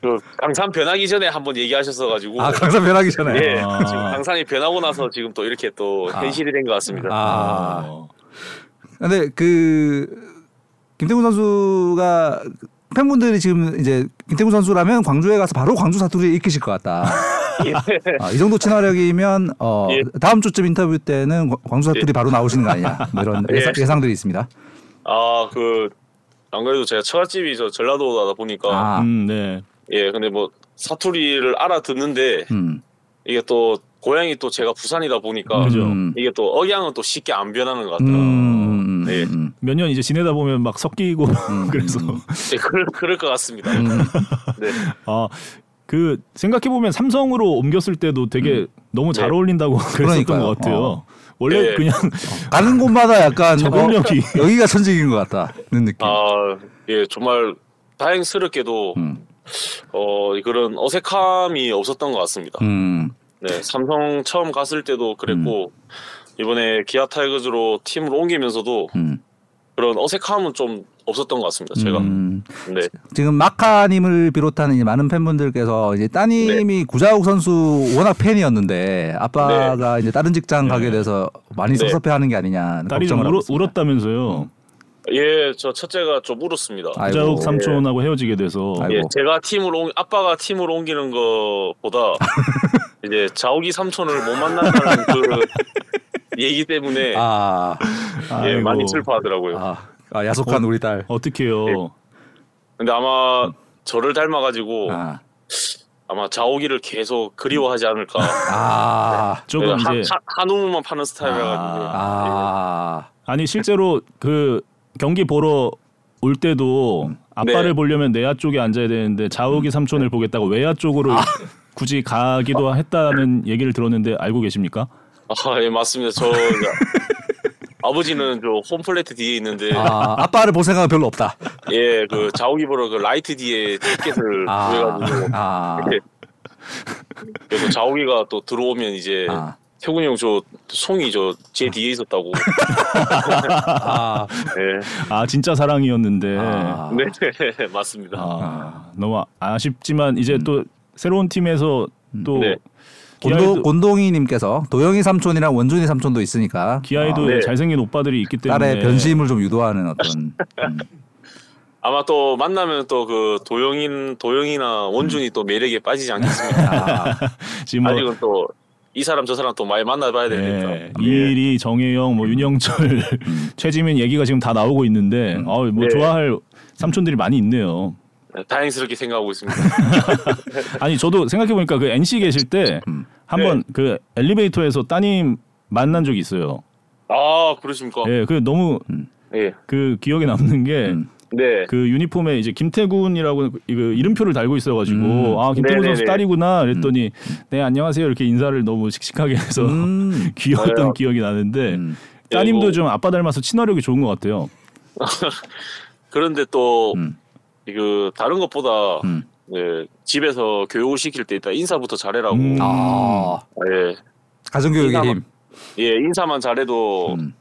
그 강산 변하기 전에 한번 얘기하셨어 가지고 아 강사 변하기 전에. 예, 아. 지금 강산이 변하고 나서 지금 또 이렇게 또 아. 현실이 된 것 같습니다. 아. 어. 근데 그 김태훈 선수가 팬분들이 지금 이제 김태훈 선수라면 광주에 가서 바로 광주 사투리를 익히실 것 같다. [LAUGHS] 예. 아, 이 정도 친화력이면 어, 예. 다음 주쯤 인터뷰 때는 광- 광주 사투리 바로 나오시는 거 아니냐 뭐 이런 [LAUGHS] 예. 예상, 예상들이 있습니다. 아, 그, 안 그래도 제가 처갓집이 저 전라도다 보니까, 아, 음, 네. 예, 근데 뭐, 사투리를 알아듣는데, 음, 이게 또, 고향이 또 제가 부산이다 보니까, 그죠. 음, 이게 또 억양은 또 쉽게 안 변하는 것 음, 같더라고요. 음, 네. 음, 몇년 이제 지내다 보면 막 섞이고 [LAUGHS] 그래서 예, 그럴, 그럴 것 같습니다. 음. 네. 아그 생각해 보면 삼성으로 옮겼을 때도 되게 너무 잘 네. 어울린다고 [LAUGHS] 그랬었던 그러니까요. 것 같아요. 어. 원래 네. 그냥 [LAUGHS] 가는 곳마다 약간 적응력이. 어, 여기가 천직인 것 같다는 느낌. 아, 예, 정말, 다행스럽게도, 음, 어, 그런 어색함이 없었던 것 같습니다. 음, 네, 삼성 처음 갔을 때도 그랬고, 이번에 기아 타이거즈로 팀으로 옮기면서도 음. 그런 어색함은 좀 없었던 것 같습니다. 제가. 음. 네. 지금 마카님을 비롯한 이제 많은 팬분들께서 이제 따님이 구자욱 선수 워낙 팬이었는데 아빠가 이제 다른 직장 가게 돼서 많이 네. 섭섭해하는 게 아니냐 딸이 좀 걱정을 하고 있습니다. 울었 다면서요. 예, 저 첫째가 좀 울었습니다. 아이고. 구자욱 삼촌하고 헤어지게 돼서 아이고. 예, 제가 팀으로 옮, 아빠가 팀으로 옮기는 것보다 [LAUGHS] 이제 자욱이 삼촌을 못 만난다는 그 [LAUGHS] 얘기 때문에 아, 예. 많이 슬퍼하더라고요. 아, 아, 야속한 우리 딸. 어떻게요? 근데 아마 저를 닮아가지고 아, 아마 자욱이를 계속 그리워하지 않을까. 아, 조금 한, 이제 한, 한우만 파는 스타일이라가지고. 아, 아니 실제로 그 경기 보러 올 때도 아빠를 네. 보려면 내야 쪽에 앉아야 되는데 자욱이 삼촌을 보겠다고 외야 쪽으로 굳이 가기도 했다는 얘기를 들었는데 알고 계십니까? 아, 예, 맞습니다. 저 이제 [LAUGHS] 아버지는 저 홈플레이트 뒤에 있는데 아, 아빠를 볼 생각은 별로 없다. 예, 그 자욱이 보러 그 라이트 뒤에 티켓을 아, 구해가지고 아, 이렇게 그래서 자욱이가 또 들어오면 이제 아, 태군이 형 저 송이 저 제 뒤에 있었다고. [LAUGHS] 아, 예. 아 진짜 사랑이었는데 아. 네, [LAUGHS] 맞습니다. 아, 너무 아쉽지만 이제 또 새로운 팀에서 또 네. 곤도, 곤동이님께서 도영이 삼촌이랑 원준이 삼촌도 있으니까 기아에도 아, 네. 잘생긴 오빠들이 있기 때문에 딸의 변심을 좀 유도하는 어떤 음. [LAUGHS] 아마 또 만나면 또 그 도영인 도영이나 원준이 또 매력에 빠지지 않겠습니까? [LAUGHS] 아, [LAUGHS] 지금 뭐 아직은 또 이 사람 저 사람 또 많이 만나봐야 되니까. 네, 이일이 정혜영 뭐 윤영철 최지민 얘기가 지금 다 나오고 있는데 어, 뭐 네. 좋아할 삼촌들이 많이 있네요. 다행스럽게 생각하고 있습니다. [LAUGHS] 아니 저도 생각해 보니까 그 NC 계실 때 음. 한번 그 엘리베이터에서 따님 만난 적이 있어요. 아 그러십니까? 예, 그 너무 예. 그 기억에 남는 게. 음. 네. 그 유니폼에 이제 김태군이라고 그 이름표를 달고 있어가지고 음. 아 김태군 네네네. 선수 딸이구나 그랬더니 네 안녕하세요 이렇게 인사를 너무 씩씩하게 해서 음. [LAUGHS] 귀여웠던 맞아요. 기억이 나는데 음. 따님도 네, 좀 아빠 닮아서 친화력이 좋은 것 같아요. [LAUGHS] 그런데 또 음. 그 다른 것보다 음. 네, 집에서 교육을 시킬 때 일단 인사부터 잘해라고. 음. 아 예. 가정교육의 인사만- 힘. 예, 인사만 잘해도 음.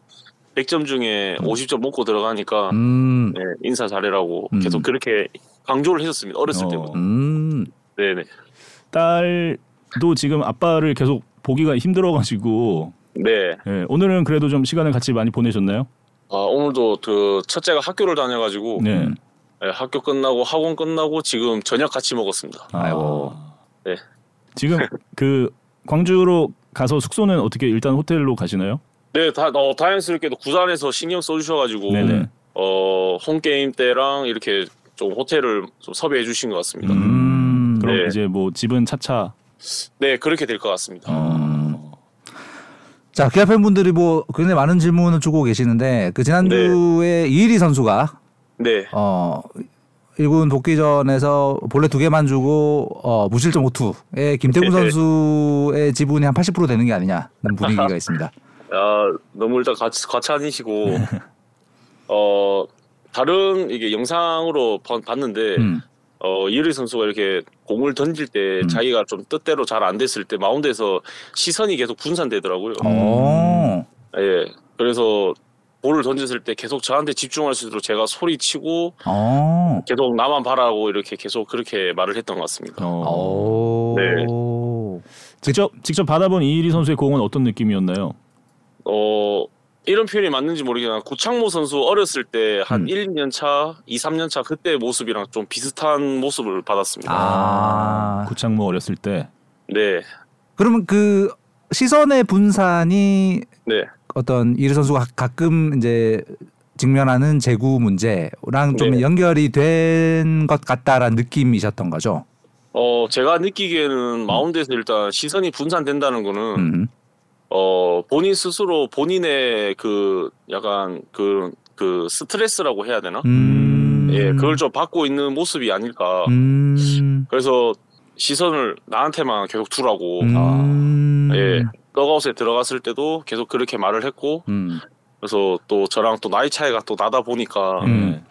100점 중에 50점 먹고 들어가니까 음. 네, 인사 잘해라고 음. 계속 그렇게 강조를 해줬습니다. 어렸을 어. 때부터. 음. 네네. 딸도 지금 아빠를 계속 보기가 힘들어가지고 네. 예, 오늘은 그래도 좀 시간을 같이 많이 보내셨나요? 아, 오늘도 그 첫째가 학교를 다녀가지고 네. 예, 학교 끝나고 학원 끝나고 지금 저녁 같이 먹었습니다. 아이고. 네. 지금 [LAUGHS] 그 광주로 가서 숙소는 어떻게 일단 호텔로 가시나요? 네, 다 어, 다행스럽게도 구단에서 신경 써주셔가지고 네네. 어, 홈 게임 때랑 이렇게 좀 호텔을 좀 섭외해 주신 것 같습니다. 음. 그럼 네. 이제 뭐 집은 차차. 네, 그렇게 될 것 같습니다. 어. 자, 기아 팬분들이 뭐 굉장히 많은 질문을 주고 계시는데 그 지난주에 이일이 선수가 네, 어 1군 복귀전에서 본래 두 개만 주고 어 무실점 5투에 김태군 네. 선수의 지분이 한 80% 되는 게 아니냐는 분위기가 있습니다. [LAUGHS] 아, 너무 일단 과, 과찬이시고 [LAUGHS] 어 다른 이게 영상으로 봐- 봤는데 음. 어 이유리 선수가 이렇게 공을 던질 때 음. 자기가 좀 뜻대로 잘 안 됐을 때 마운드에서 시선이 계속 분산되더라고요. 어. 예, 그래서 볼을 던졌을 때 계속 저한테 집중할 수 있도록 제가 소리치고 어. 계속 나만 바라고 이렇게 계속 그렇게 말을 했던 것 같습니다. 어. 오. 네. 직접 직접 받아본 이일이 선수의 공은 어떤 느낌이었나요? 어 이런 표현이 맞는지 모르겠지만 구창모 선수 어렸을 때한 음. 1, 2년 차, 2, 3년 차 그때 모습이랑 좀 비슷한 모습을 받았습니다. 아. 구창모 어렸을 때. 네, 그러면 그 시선의 분산이 네, 어떤 이르 선수가 가- 가끔 이제 직면하는 재구 문제랑 좀 네. 연결이 된 것 같다라는 느낌이셨던 거죠. 어 제가 느끼기에는 마운드에서 일단 시선이 분산된다는 거는 음. 어 본인 스스로 본인의 그 약간 그그 스트레스라고 해야 되나? 음. 예, 그걸 좀 받고 있는 모습이 아닐까. 음. 그래서 시선을 나한테만 계속 두라고. 음. 예, 떡아웃에 들어갔을 때도 계속 그렇게 말을 했고, 음. 그래서 또 저랑 또 나이 차이가 또 나다 보니까 음.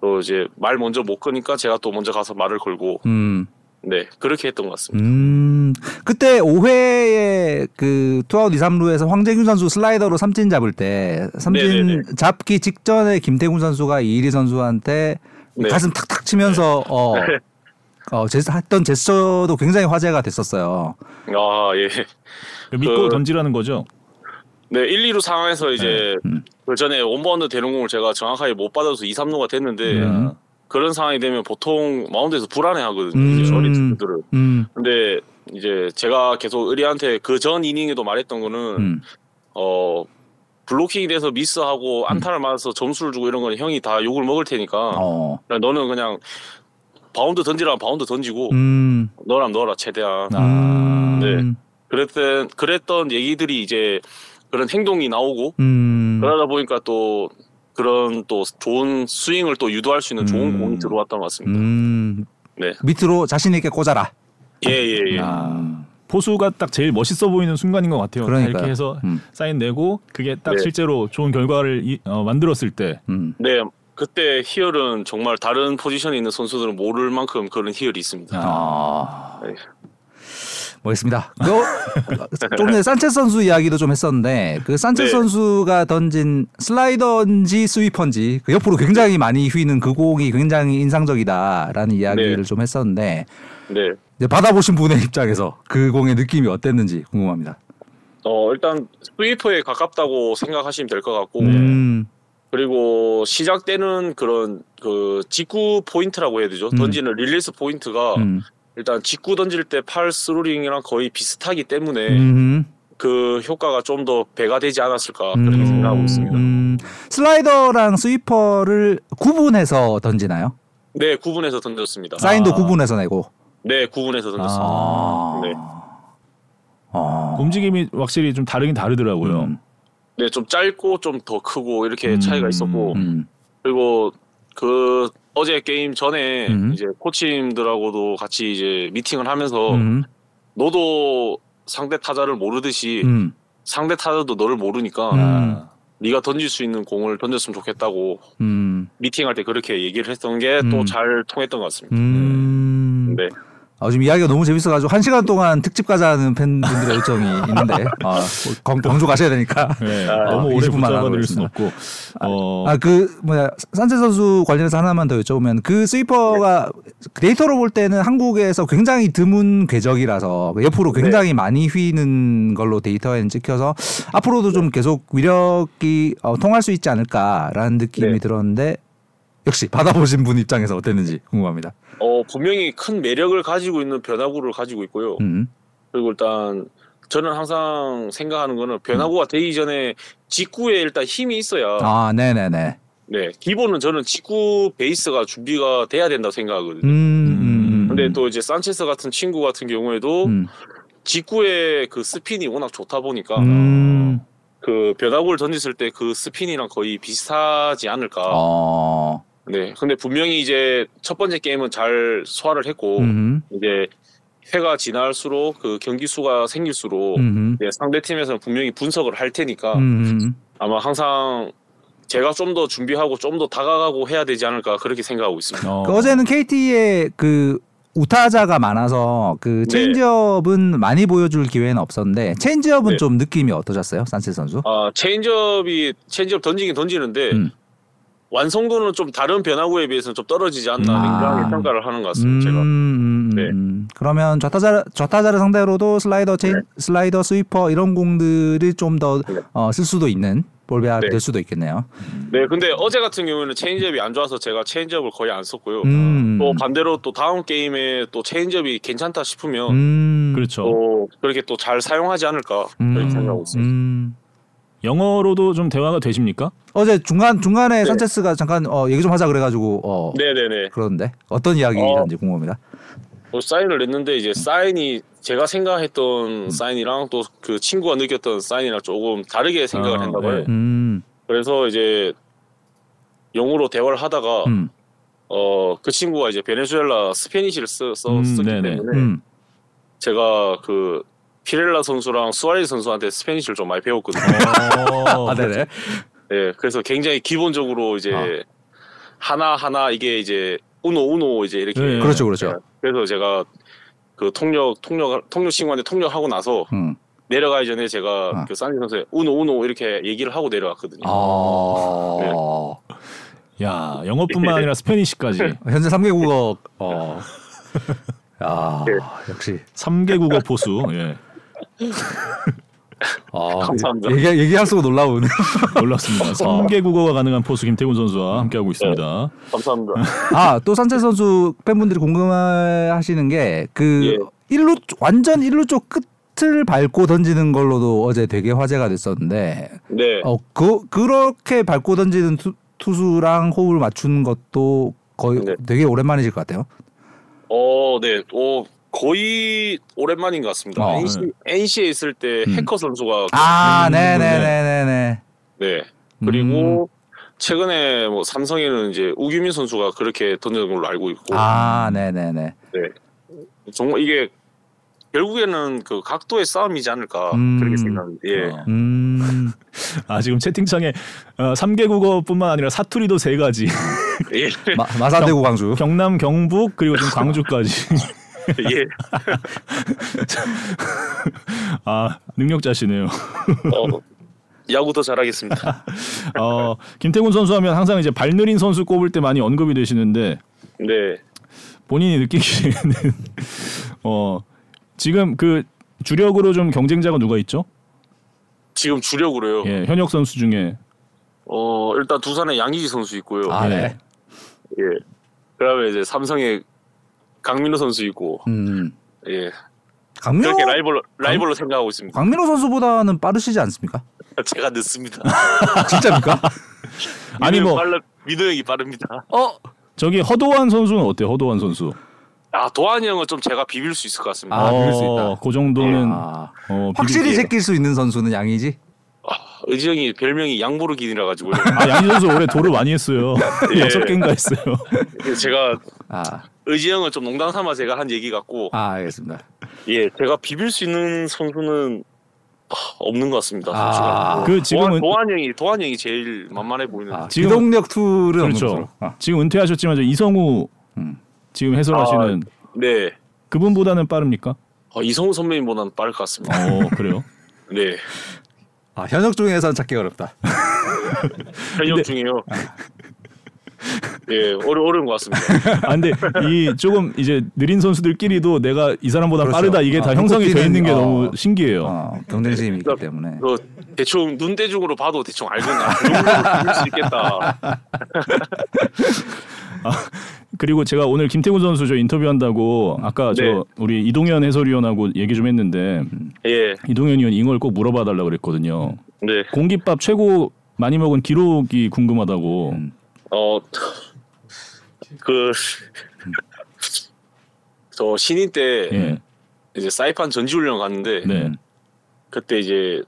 또 이제 말 먼저 못 거니까 제가 또 먼저 가서 말을 걸고, 음. 네 그렇게 했던 것 같습니다. 음. 그때 5회에 그 투아웃 2, 3루에서 황재균 선수 슬라이더로 삼진 잡을 때 삼진 네네네. 잡기 직전에 김태군 선수가 이의리 선수한테 네. 가슴 탁탁 치면서 어, [LAUGHS] 어 제스, 했던 제스처도 굉장히 화제가 됐었어요. 아 예, 믿고 그- 던지라는 거죠. 네 1, 2루 상황에서 이제 음. 그 전에 원바운드 되는 공을 제가 정확하게 못 받아서 2, 3루가 됐는데 음. 그런 상황이 되면 보통 마운드에서 불안해하거든요. 음. 어린 친구들은. 음. 근데 이제 제가 계속 의리한테 그 전 이닝에도 말했던 거는 음. 어 블로킹이 돼서 미스하고 안타를 맞아서 점수를 주고 이런 건 형이 다 욕을 먹을 테니까 어. 너는 그냥 바운드 던지라면 바운드 던지고 음. 넣으라면 넣어라 최대한 아. 음. 그랬던 그랬던 얘기들이 이제 그런 행동이 나오고 음. 그러다 보니까 또 그런 또 좋은 스윙을 또 유도할 수 있는 좋은 음. 공이 들어왔던 것 같습니다. 음. 네. 밑으로 자신 있게 꽂아라. 예예 예. 아. 포수가 딱 제일 멋있어 보이는 순간인 것 같아요. 그러니까요. 이렇게 해서 음. 사인 내고 그게 딱 네. 실제로 좋은 결과를 이- 어, 만들었을 때 음. 네. 그때 희열은 정말 다른 포지션에 있는 선수들은 모를 만큼 그런 희열이 있습니다. 아. 네. 뭐겠습니다. 그, 좀 전에 산체스 선수 이야기도 좀 했었는데 그 산체스 네. 선수가 던진 슬라이더인지 스위퍼인지 그 옆으로 굉장히 많이 휘는 그 공이 굉장히 인상적이다라는 이야기를 네. 좀 했었는데 네. 받아보신 분의 입장에서 그 공의 느낌이 어땠는지 궁금합니다. 어 일단 스위퍼에 가깝다고 생각하시면 될 것 같고 음, 그리고 시작 때는 그런 그 직구 포인트라고 해야 되죠. 음. 던지는 릴리스 포인트가 음, 일단 직구 던질 때 팔 throwing이랑 거의 비슷하기 때문에 음, 그 효과가 좀 더 배가 되지 않았을까 음, 그렇게 생각하고 있습니다. 음, 슬라이더랑 스위퍼를 구분해서 던지나요? 네, 9분에서 던졌습니다. 사인도 아. 구분해서 내고. 네, 9분에서 던졌습니다. 아. 네. 아. 움직임이 확실히 좀 다르긴 다르더라고요. 음. 네, 좀 짧고 좀 더 크고 이렇게 음, 차이가 있었고 음. 그리고 그 어제 게임 전에 음. 이제 코치님들하고도 같이 이제 미팅을 하면서 음. 너도 상대 타자를 모르듯이 음. 상대 타자도 너를 모르니까 음. 네가 던질 수 있는 공을 던졌으면 좋겠다고 음. 미팅할 때 그렇게 얘기를 했던 게또 음. 잘 통했던 것 같습니다. 음. 네. 아, 지금 이야기가 너무 재밌어가지고 한 시간 동안 특집 가자는 팬분들의 요청이 [LAUGHS] 있는데 아, 광, 광주 가셔야 되니까. 네, 아, 너무 오래 20분만 하도록 붙잡아드릴 수는 없고. 어, 아그 뭐야 산체 선수 관련해서 하나만 더 여쭤보면 그 스위퍼가 데이터로 볼 때는 한국에서 굉장히 드문 궤적이라서 옆으로 굉장히 많이 휘는 걸로 데이터에는 찍혀서 앞으로도 좀 계속 위력이 어, 통할 수 있지 않을까라는 느낌이 네. 들었는데 역시 받아보신 분 입장에서 어땠는지 궁금합니다. 어 분명히 큰 매력을 가지고 있는 변화구를 가지고 있고요. 음. 그리고 일단 저는 항상 생각하는 거는 변화구가 되기 전에 직구에 일단 힘이 있어야 아 네네네. 네 기본은 저는 직구 베이스가 준비가 돼야 된다고 생각하거든요. 음. 음. 근데 또 이제 산체스 같은 친구 같은 경우에도 음. 직구의 그 스핀이 워낙 좋다 보니까 음. 그 변화구를 던졌을 때 그 스핀이랑 거의 비슷하지 않을까. 어. 네. 근데 분명히 이제 첫 번째 게임은 잘 소화를 했고 음. 이제 회가 지날수록 그 경기 수가 생길수록 음. 네, 상대 팀에서는 분명히 분석을 할 테니까 음. 아마 항상 제가 좀 더 준비하고 좀 더 다가가고 해야 되지 않을까 그렇게 생각하고 있습니다. 어, 그 어제는 KT의 그 우타자가 많아서 그 네. 체인지업은 많이 보여줄 기회는 없었는데 체인지업은 네. 좀 느낌이 어떠셨어요, 산체스 선수? 아 체인지업이 체인지업 던지긴 던지는데 음. 완성도는 좀 다른 변화구에 비해서는 좀 떨어지지 않나 아. 냉정하게 평가를 하는 것 같습니다. 제가 음, 네. 음. 그러면 좌타자 좌타자를 상대로도 슬라이더 체인, 네. 슬라이더 스위퍼 이런 공들을 좀더 네. 쓸 수도 있는 볼배합이 네. 될 수도 있겠네요. 네, 근데 어제 같은 경우에는 체인지업이 안 좋아서 제가 체인지업을 거의 안 썼고요. 음. 또 반대로 또 다음 게임에 또 체인지업이 괜찮다 싶으면 음. 그렇죠. 또 그렇게 또 잘 사용하지 않을까 그렇게 생각하고 있습니다. 음. 영어로도 좀 대화가 되십니까? 어제 중간 중간에 네. 산체스가 잠깐 어, 얘기 좀 하자 그래가지고 어, 네네네. 그러는데 어떤 이야기인지 궁금합니다. 뭐 사인을 냈는데 음. 이제 사인이 제가 생각했던 사인이랑 또 그 친구가 느꼈던 사인이랑 조금 다르게 생각을 아, 했나 봐요. 네. 음. 그래서 이제 영어로 대화를 하다가 음. 어그 친구가 이제 베네수엘라 Spanish를 쓰, 써, 음, 썼기 네네. 때문에 음. 제가 그 피렐라 선수랑 수아레즈 선수한테 Spanish를 좀 많이 배웠거든요. 어, [LAUGHS] 아, 네네. 네, 그래서 굉장히 기본적으로 이제 아. 하나 하나 이게 이제 uno uno 이제 이렇게 네. 그렇죠, 그렇죠. 그래서 제가 그 통역 통역 통역 친구한테 통역하고 나서 음. 내려가기 전에 제가 아. 그 산체스 선수에 uno uno 이렇게 얘기를 하고 내려갔거든요. 아. 야 영어뿐만 아니라 Spanish까지 현재 3개 국어 어. 야, 네. 역시 3개 국어 포수. 예. 아, [LAUGHS] 감사합니다. 얘기 얘기할수록 놀라운. 놀랍습니다. 3개 국어가 가능한 포수 김태군 선수와 함께하고 있습니다. 감사합니다. [LAUGHS] 아, 또 산체스 선수 팬분들이 궁금해하시는 게그 예. 일루 완전 일루 쪽 끝을 밟고 던지는 걸로도 어제 되게 화제가 됐었는데 네. 어, 그 그렇게 밟고 던지는 투, 투수랑 호흡을 맞추는 것도 거의 네. 되게 오랜만이실 것 같아요. 어, 네. 어, 거의 오랜만인 것 같습니다. 어, NC, NC에 있을 때 음. 해커 선수가 아, 음, 네, 네, 네, 네, 네. 네. 그리고 음. 최근에 뭐 삼성에는 이제 우규민 선수가 그렇게 던지는 걸로 알고 있고 아, 네, 네, 네. 정말 이게 결국에는 그 각도의 싸움이지 않을까 음. 그렇게 생각합니다. 예. 어. 음. 아 지금 채팅창에 어, 3개 국어뿐만 아니라 사투리도 세 가지. 예. 마, 마산대구 광주. 경 남, 경북 그리고 지금 [LAUGHS] 광주까지. [LAUGHS] 예. [LAUGHS] 아 능력자시네요. 어, 야구 더 잘하겠습니다. [LAUGHS] 어, 김태군 선수 하면 항상 이제 발느린 선수 꼽을 때 많이 언급이 되시는데 네. 본인이 느끼기에는 어 지금 그 주력으로 좀 경쟁자가 누가 있죠? 지금 주력으로요. 예, 현역 선수 중에 어, 일단 두산에 양의지 선수 있고요. 아, 네. 네. 예. 그다음에 이제 삼성에 강민호 선수 있고 음. 예. 강민호 그렇게 라이벌로 라이벌로 생각하고 있습니다. 강민호 선수보다는 빠르시지 않습니까? [LAUGHS] 제가 늦습니다. [LAUGHS] 진짜입니까? [LAUGHS] 아니, 뭐- 빨라, 민호 형이 빠릅니다. 어? 저기 허도환 선수는 어때요? 허도환 선수. 아 도환이 형은 좀 제가 비빌 수 있을 것 같습니다. 아, 비빌 수 있다. 그 정도는 아, 어, 확실히 제낄 수 있는 선수는 양의지. 의지 형이 별명이 양보르기니라 가지고 아, 양희 선수 올해 도루를 많이 했어요. 예. 여섯 개인가 했어요. 제가 아, 의지 형은 좀 농담 삼아 제가 한 얘기 같고 아 알겠습니다. 예 제가 비빌 수 있는 선수는 아, 없는 것 같습니다. 아. 선수가. 그 지금은 도환 형이 도환 형이 제일 만만해 보이는. 아, 지금- 툴은 없는 그렇죠. 아, 지금 은퇴하셨지만 저 이성우 음. 지금 해설하시는 네. 그분보다는 빠릅니까? 아, 이성우 선배님보다는 빠를 것 같습니다. 어 그래요. [LAUGHS] 네. 아, 현역 중에선 찾기 어렵다. [LAUGHS] 현역 중에요. 예, 어려 어려운 것 같습니다. [LAUGHS] 아 근데 이 조금 이제 느린 선수들끼리도 내가 이 사람보다 그렇죠. 빠르다 이게 다 어, 형성이 돼 있는 게 눈꼽히는, 너무 어, 신기해요. 어, 경쟁심이 있기 때문에. 그 대충 눈대중으로 봐도 대충 알겠나. 그수 있겠다. [LAUGHS] 그리고 제가 오늘 김태군 선수 저 인터뷰한다고 아까 저 네. 우리 이동현 해설위원하고 얘기 좀 했는데 예, 이동현 위원 이걸 꼭 물어봐 달라 그랬거든요. 네. 공깃밥 최고 많이 먹은 기록이 궁금하다고. 음. 어, 그, 저 신인 때 예. 이제 사이판 전지훈련 갔는데 네. 그때 이제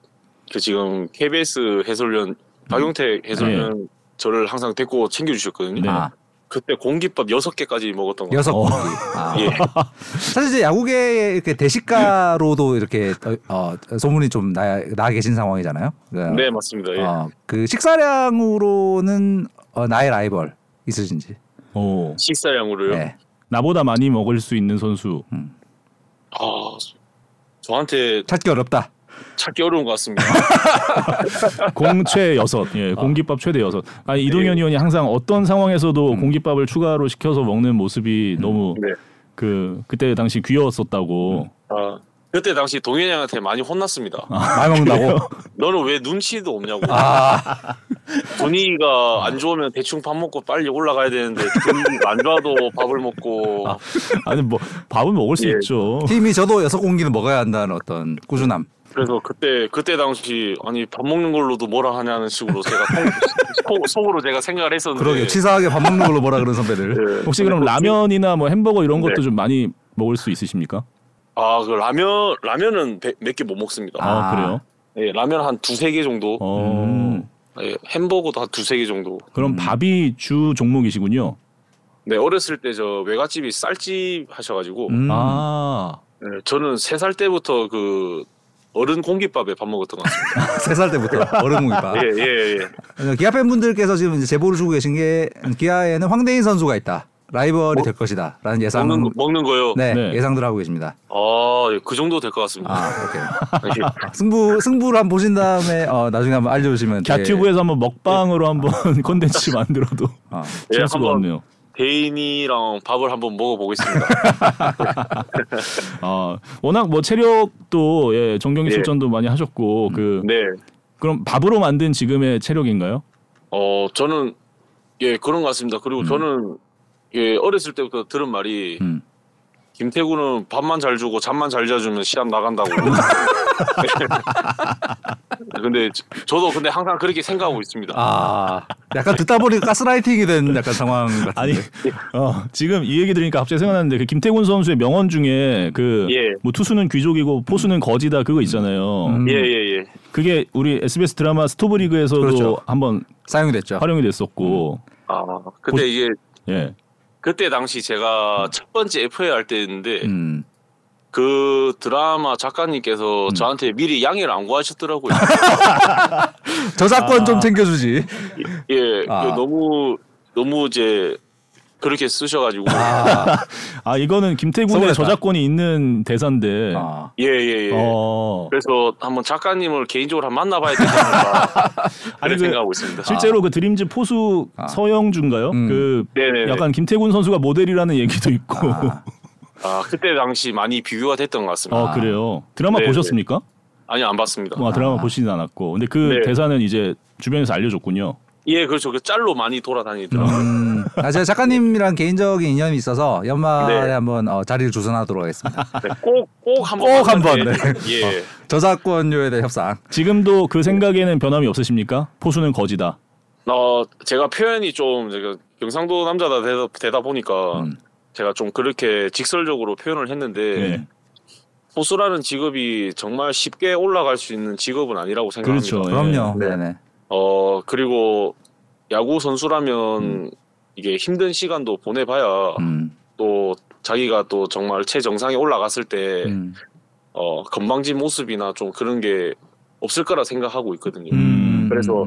그 지금 KBS 해설위원 박용택 해설위원 저를 항상 데리고 챙겨주셨거든요. 네. 아, 그때 공깃밥 여섯 개까지 먹었던 거. 여섯 어. 공기. 아. 예. [LAUGHS] 사실 이제 야구계 이렇게 대식가로도 이렇게 어, 어, 소문이 좀 나, 나 계신 상황이잖아요. 그러니까, 네 맞습니다. 예. 어, 그 식사량으로는 어, 나의 라이벌 있으신지. 어. 식사량으로요. 네. 나보다 많이 먹을 수 있는 선수. 아 저한테 찾기 어렵다. 찾기 어려운 것 같습니다. [LAUGHS] 공최 여섯. 예. 공깃밥 최대 여섯. 아니 이동현 네. 의원이 항상 어떤 상황에서도 공깃밥을 추가로 시켜서 먹는 모습이 너무 네. 그 그때 당시 귀여웠었다고. 아 그때 당시 동현이 형한테 많이 혼났습니다. 많이 먹는다고. 너는 왜 눈치도 없냐고. 아, 분위기가 안 좋으면 대충 밥 먹고 빨리 올라가야 되는데 분위기가 안 좋아도 밥을 먹고 아 니 뭐 밥은 먹을 수 예. 있죠. 팀이 저도 여섯 공기는 먹어야 한다는 어떤 꾸준함. 그래서 그때 그때 당시 아니 밥 먹는 걸로도 뭐라 하냐는 식으로 제가 속, 속으로 제가 생각을 했었는데 그러게요. 치사하게 밥 먹는 걸로 뭐라 그런 선배들. 예. 혹시 그럼 라면이나 뭐 햄버거 이런 것도 네. 좀 많이 먹을 수 있으십니까? 아 그 라면 라면은 몇 개 못 먹습니다. 아, 아. 그래요? 예, 라면 한 두세 개 정도. 어. 음. 예, 햄버거도 한 두세 개 정도. 그럼 밥이 주 종목이시군요. 네 어렸을 때 저 외갓집이 쌀집 하셔가지고 음. 아. 예, 저는 세 살 때부터 그 어른 공깃밥에 밥 먹었던 것 같습니다. [LAUGHS] 세 살 때부터 어른 공기밥. 예, 예, 예. 어, 기아 팬분들께서 지금 이제 제보를 주고 계신 게 기아에는 황대인 선수가 있다. 라이벌이 될 것이다라는 예상. 먹는, 거- 먹는 거요. 네, 네. 예상들 하고 계십니다. 아, 예, 그 정도 될 것 같습니다. 아, 오케이. 예. 승부 승부를 한번 보신 다음에 어, 나중에 한번 알려주시면. 되게- 갸튜브에서 한번 먹방으로 한번 [LAUGHS] 콘텐츠 만들어도 어, 예, 할 수가 한번 없네요. 대인이랑 밥을 한번 먹어보겠습니다. 아, [LAUGHS] 워낙 뭐 체력도 예, 정경기 예. 출전도 많이 하셨고 그 네. 그럼 밥으로 만든 지금의 체력인가요? 어, 저는 예 그런 것 같습니다. 그리고 저는 예 어렸을 때부터 들은 말이 음. 김태구는 밥만 잘 주고 잠만 잘 자주면 시합 나간다고. [LAUGHS] 근데 저- 저도 근데 항상 그렇게 생각하고 있습니다. 아, 약간 듣다 보니까 가스라이팅이 된 약간 상황 같은데. 아니 어, 지금 이 얘기 들으니까 갑자기 생각났는데 그 김태군 선수의 명언 중에 그 예. 뭐 투수는 귀족이고 포수는 거지다 그거 있잖아요. 음. 예, 예, 예. 그게 우리 SBS 드라마 스토브리그에서도 그렇죠. 한번 사용이 됐죠. 활용이 됐었고 아, 그때 보- 이게 예. 그때 당시 제가 첫 번째 FA 할 때였는데 음. 그 드라마 작가님께서 저한테 미리 양해를 안 구하셨더라고요. [LAUGHS] 저작권 아. 좀 챙겨주지. 예, 아. 그 너무 너무 이제 그렇게 쓰셔가지고 아, 아 이거는 김태군의. 저작권이 있는 대사인데. 아. 예, 예, 예. 어. 그래서 한번 작가님을 개인적으로 한번 만나봐야 되겠다. [LAUGHS] 아니, 그런 그 생각하고 있습니다. 실제로 그 드림즈 포수 아. 서영준가요? 음. 그 네네. 약간 김태군 선수가 모델이라는 얘기도 있고. 아. 아 그때 당시 많이 비교가 됐던 것 같습니다. 어 그래요. 드라마 네, 보셨습니까? 아니 안 봤습니다. 와 드라마 아. 보시진 않았고. 근데 그 네. 대사는 이제 주변에서 알려줬군요. 예, 그렇죠. 그 짤로 많이 돌아다니더라고요. 음, 아, 제가 작가님이랑 개인적인 인연이 있어서 연말에 네. 한번 어, 자리를 조성하도록 하겠습니다. [LAUGHS] 네, 꼭, 꼭 한번. 꼭 한번. 네. 예. 저작권료에 대한 협상. 지금도 그 생각에는 변함이 없으십니까? 포수는 거지다. 어, 제가 표현이 좀 제가 경상도 남자다 되다, 되다 보니까 음. 제가 좀 그렇게 직설적으로 표현을 했는데 네. 포수라는 직업이 정말 쉽게 올라갈 수 있는 직업은 아니라고 생각합니다. 그렇죠. 그럼요. 네. 네. 네어 그리고 야구 선수라면 음. 이게 힘든 시간도 보내봐야 음. 또 자기가 또 정말 최정상에 올라갔을 때 음. 어, 건방진 모습이나 좀 그런 게 없을 거라 생각하고 있거든요. 음. 그래서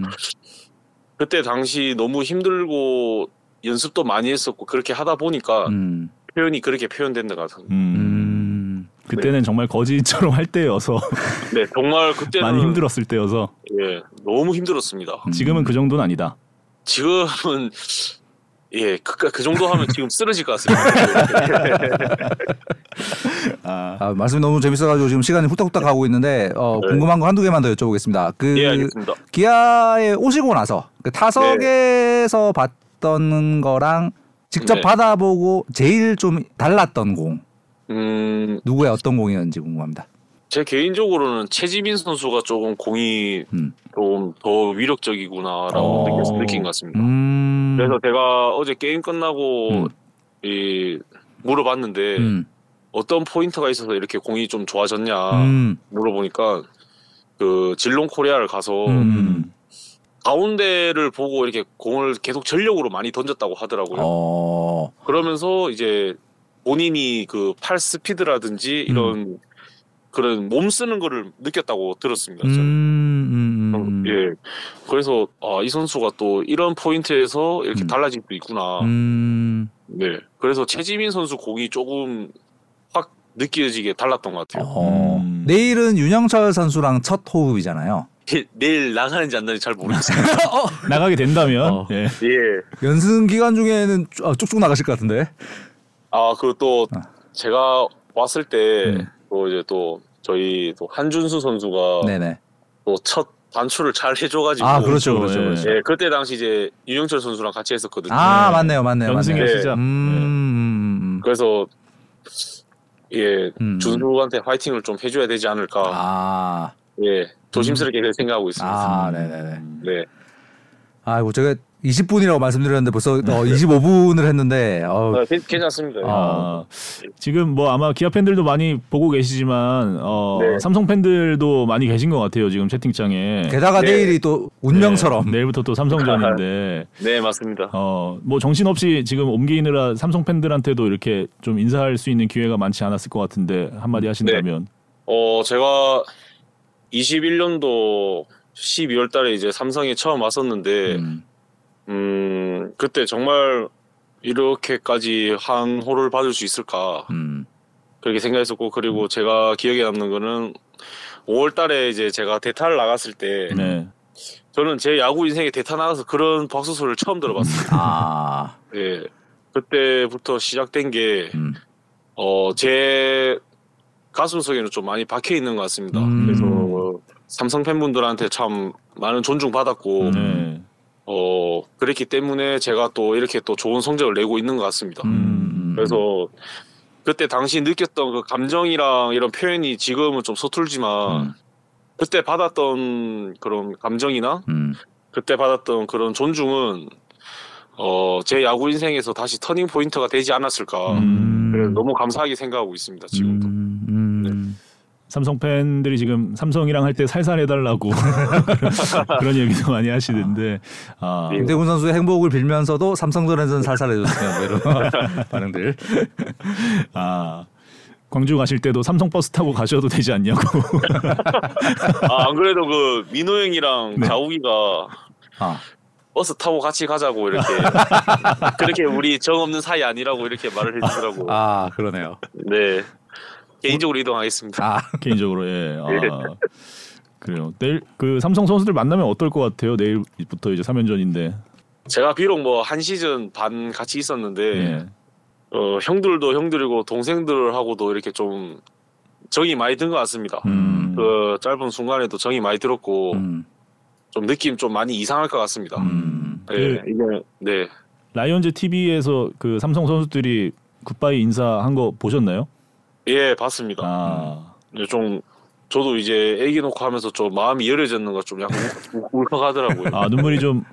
그때 당시 너무 힘들고 연습도 많이 했었고 그렇게 하다 보니까 음. 표현이 그렇게 표현된 것 같아요. 그때는 정말 거지처럼 할 때여서 [LAUGHS] 네, 정말 그때는 많이 힘들었을 때여서 예, 너무 힘들었습니다. 음. 지금은 그 정도는 아니다. 지금은 예, 그, 그 정도 하면 지금 쓰러질 것 같습니다. [LAUGHS] 아, 아, 말씀이 너무 재밌어가지고 지금 시간이 후딱후딱 가고 있는데 어, 네. 궁금한 거 한두 개만 더 여쭤보겠습니다. 그 예, 알겠습니다. 기아에 오시고 나서 그 타석에서 봤던 거랑 직접 네. 받아보고 제일 좀 달랐던 공 음, 누구의 어떤 공이었는지 궁금합니다. 제 개인적으로는 최지민 선수가 조금 공이 음. 좀더 위력적이구나라고 어. 느껴서 느낀 것 같습니다. 음. 그래서 제가 어제 게임 끝나고 음. 이 물어봤는데 음. 어떤 포인트가 있어서 이렇게 공이 좀 좋아졌냐 음. 물어보니까 그 질롱 코리아를 가서 음. 가운데를 보고 이렇게 공을 계속 전력으로 많이 던졌다고 하더라고요. 어. 그러면서 이제 본인이 그 팔 스피드라든지 이런 그런 몸 쓰는 거를 느꼈다고 들었습니다. 음. 저는. 음. 음. 예. 그래서 아, 이 선수가 또 이런 포인트에서 이렇게 음. 달라질 수 있구나. 음. 네. 그래서 최지민 선수 공이 조금 확 느껴지게 달랐던 것 같아요. 어. 음. 내일은 윤영철 선수랑 첫 호흡이잖아요. 내일 나가는지 안 나는지 잘 모르겠어요. [LAUGHS] 나가게 된다면 어. 예. 예. 연승 기간 중에는 쭉- 아, 쭉쭉 나가실 것 같은데. 아, 그또 아. 제가 왔을 때또 음. 이제 또 저희 또 한준수 선수가 네네. 또첫 단추를 잘 해줘가지고 아 그렇죠, 그렇죠, 예. 그렇죠. 예, 그때 당시 이제 윤영철 선수랑 같이 했었거든요. 아 네. 맞네요, 맞네요, 연승의 맞네요. 네. 시작. 음, 음, 그래서 예 음. 준수한테 화이팅을 좀 해줘야 되지 않을까. 아, 예 조심스럽게 그렇게 생각하고 있습니다. 아, 네네네. 네. 아이고 제가 20분이라고 말씀드렸는데 벌써 어, 25분을 했는데 어, 아, 괜- 괜찮습니다. 아, 지금 뭐 아마 기아 팬들도 많이 보고 계시지만 어, 네. 삼성 팬들도 많이 계신 것 같아요 지금 채팅창에. 게다가 네. 내일이 또 운명처럼 네, 내일부터 또 삼성전인데 [LAUGHS] 네 맞습니다. 어, 뭐 정신 없이 지금 옮기느라 삼성 팬들한테도 이렇게 좀 인사할 수 있는 기회가 많지 않았을 것 같은데 한마디 하신다면. 어 제가 21년도 12월 달에 이제 삼성에 처음 왔었는데 음, 음 그때 정말 이렇게까지 한 호를 받을 수 있을까 음, 그렇게 생각했었고 그리고 제가 기억에 남는 거는 5월달에 이제 제가 대타를 나갔을 때 네. 저는 제 야구 인생에 대타 나가서 그런 박수 소리를 처음 들어봤어요. 아, 예 그때부터 시작된 게 음, 어, 제 가슴 속에는 좀 많이 박혀 있는 것 같습니다. 음. 그래서 어, 삼성 팬분들한테 참 많은 존중 받았고, 네. 어, 그랬기 때문에 제가 또 이렇게 또 좋은 성적을 내고 있는 것 같습니다. 음, 그래서 그때 당시 느꼈던 그 감정이랑 이런 표현이 지금은 좀 서툴지만, 음. 그때 받았던 그런 감정이나 음, 그때 받았던 그런 존중은 어, 제 야구 인생에서 다시 터닝 포인트가 되지 않았을까. 음. 그래서 너무 감사하게 생각하고 있습니다. 지금도. 음, 음. 삼성 팬들이 지금 삼성이랑 할 때 살살 해달라고 [LAUGHS] 그런 얘기도 많이 하시는데 아, 예. 김태군 선수의 행복을 빌면서도 삼성전에서는 살살 해줬으면 뭐 이런 반응들. 아 광주 가실 때도 삼성 버스 타고 가셔도 되지 않냐고. [LAUGHS] 아, 안 그래도 그 민호 형이랑 자욱이가 아, 버스 타고 같이 가자고 이렇게 [LAUGHS] 그렇게 우리 정 없는 사이 아니라고 이렇게 말을 해주더라고. 아 그러네요. 네. 개인적으로 이동하겠습니다. 아, [LAUGHS] 개인적으로 예. 아, 그래요. 내일 그 삼성 선수들 만나면 어떨 것 같아요? 내일부터 이제 3연전인데. 제가 비록 뭐 한 시즌 반 같이 있었는데 예. 어, 형들도 형들이고 동생들하고도 이렇게 좀 정이 많이 든 것 같습니다. 음. 그 짧은 순간에도 정이 많이 들었고 음, 좀 느낌 좀 많이 이상할 것 같습니다. 음. 네, 그 이게 네. 라이온즈 TV에서 그 삼성 선수들이 굿바이 인사한 거 보셨나요? 예, 봤습니다. 아. 네, 좀 저도 이제 애기 놓고 하면서 좀 마음이 열해졌는 거좀 약간 울- 울컥하더라고요. 아 눈물이 좀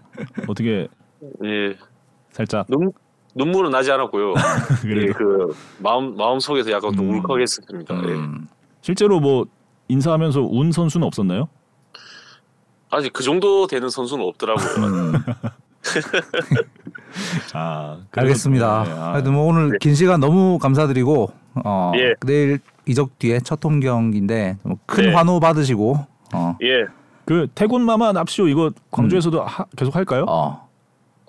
어떻게 예. 살짝 눈 눈물은 나지 않았고요. [LAUGHS] 예, 그래도 그 마음 마음 속에서 약간 좀 음. 울컥했습니다. 예. 음. 실제로 뭐 인사하면서 운 선수는 없었나요? 아직 그 정도 되는 선수는 없더라고요. 음. 아 [LAUGHS] 알겠습니다. 네, 아, 하여튼 뭐 오늘 네. 긴 시간 너무 감사드리고 어, 예. 내일 이적 뒤에 첫 홈 경기인데 뭐큰 네. 환호 받으시고 어, 예. 그 태군마마 납시오 이거 광주에서도 하- 계속 할까요? 어,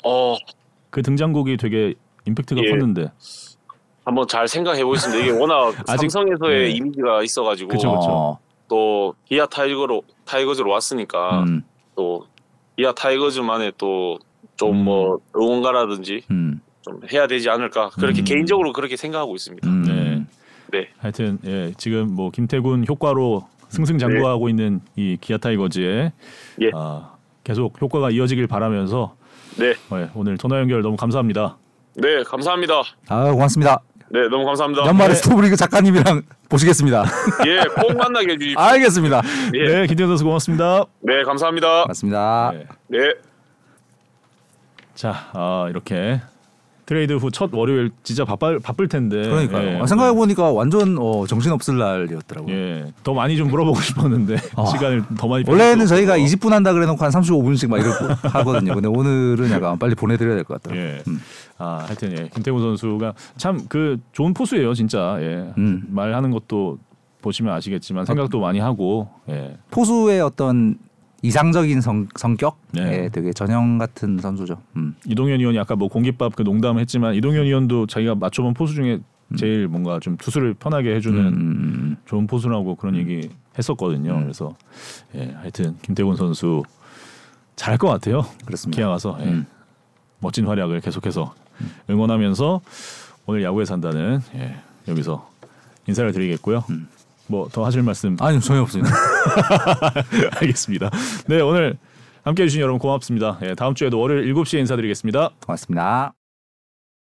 어 그 등장곡이 되게 임팩트가 예. 컸는데 한번 잘 생각해 보겠습니다. 이게 워낙 [LAUGHS] 아직- 삼성에서의 네. 이미지가 있어가지고 그쵸, 그쵸. 어, 또 기아 타이거로 타이거즈로 왔으니까 음, 또 기아 타이거즈만의 또좀 음. 뭐 응원가라든지 음, 좀 해야 되지 않을까 그렇게 음. 개인적으로 그렇게 생각하고 있습니다. 음. 네. 네, 하여튼 예, 지금 뭐 김태군 효과로 승승장구하고 있는 이 기아 타이거즈의 예. 아, 계속 효과가 이어지길 바라면서 네, 예, 오늘 전화 연결 너무 감사합니다. 네, 감사합니다. 아 고맙습니다. 네, 너무 감사합니다. 연말에 네. 스토브리그 작가님이랑 [LAUGHS] 보시겠습니다. 예, 꼭 만나게 해주십시오. [LAUGHS] 알겠습니다. 예, 네, 김태훈 선수 고맙습니다. 네, 감사합니다. 맞습니다. 네. 네. 자, 아, 이렇게 트레이드 후 첫 월요일 진짜 바쁠 바쁠 텐데. 그러니까요. 예, 생각해 보니까 완전 어, 정신 없을 날이었더라고요. 예, 더 많이 좀 물어보고 [LAUGHS] 싶었는데 어. 시간을 더 많이. 원래는 저희가 없어서. 20분 한다 그래놓고 한 35분씩 막 이러고 [LAUGHS] 하거든요. 근데 오늘은 약간 빨리 보내드려야 될 것 같더라고요. 예. 음. 아, 하여튼 예. 김태훈 선수가 참 그 좋은 포수예요, 진짜. 예. 음. 말하는 것도 보시면 아시겠지만 생각도 많이 하고. 예. 포수의 어떤 이상적인 성, 성격, 네. 예, 되게 전형 같은 선수죠. 음. 이동현 의원이 아까 뭐 공깃밥 그 농담했지만 이동현 의원도 자기가 맞춰본 포수 중에 제일 뭔가 좀 투수를 편하게 해주는 음. 좋은 포수라고 그런 얘기 했었거든요. 음. 그래서 예, 하여튼 김태곤 선수 잘할 것 같아요. 그렇습니다. 기아 가서 예, 음. 멋진 활약을 계속해서 응원하면서 오늘 야구에 산다는 예, 여기서 인사를 드리겠고요. 음. 뭐 더 하실 말씀 아니요 전혀 없습니다. [LAUGHS] 알겠습니다. 네 오늘 함께해 주신 여러분 고맙습니다. 예, 다음 주에도 월요일 7시에 인사드리겠습니다. 고맙습니다.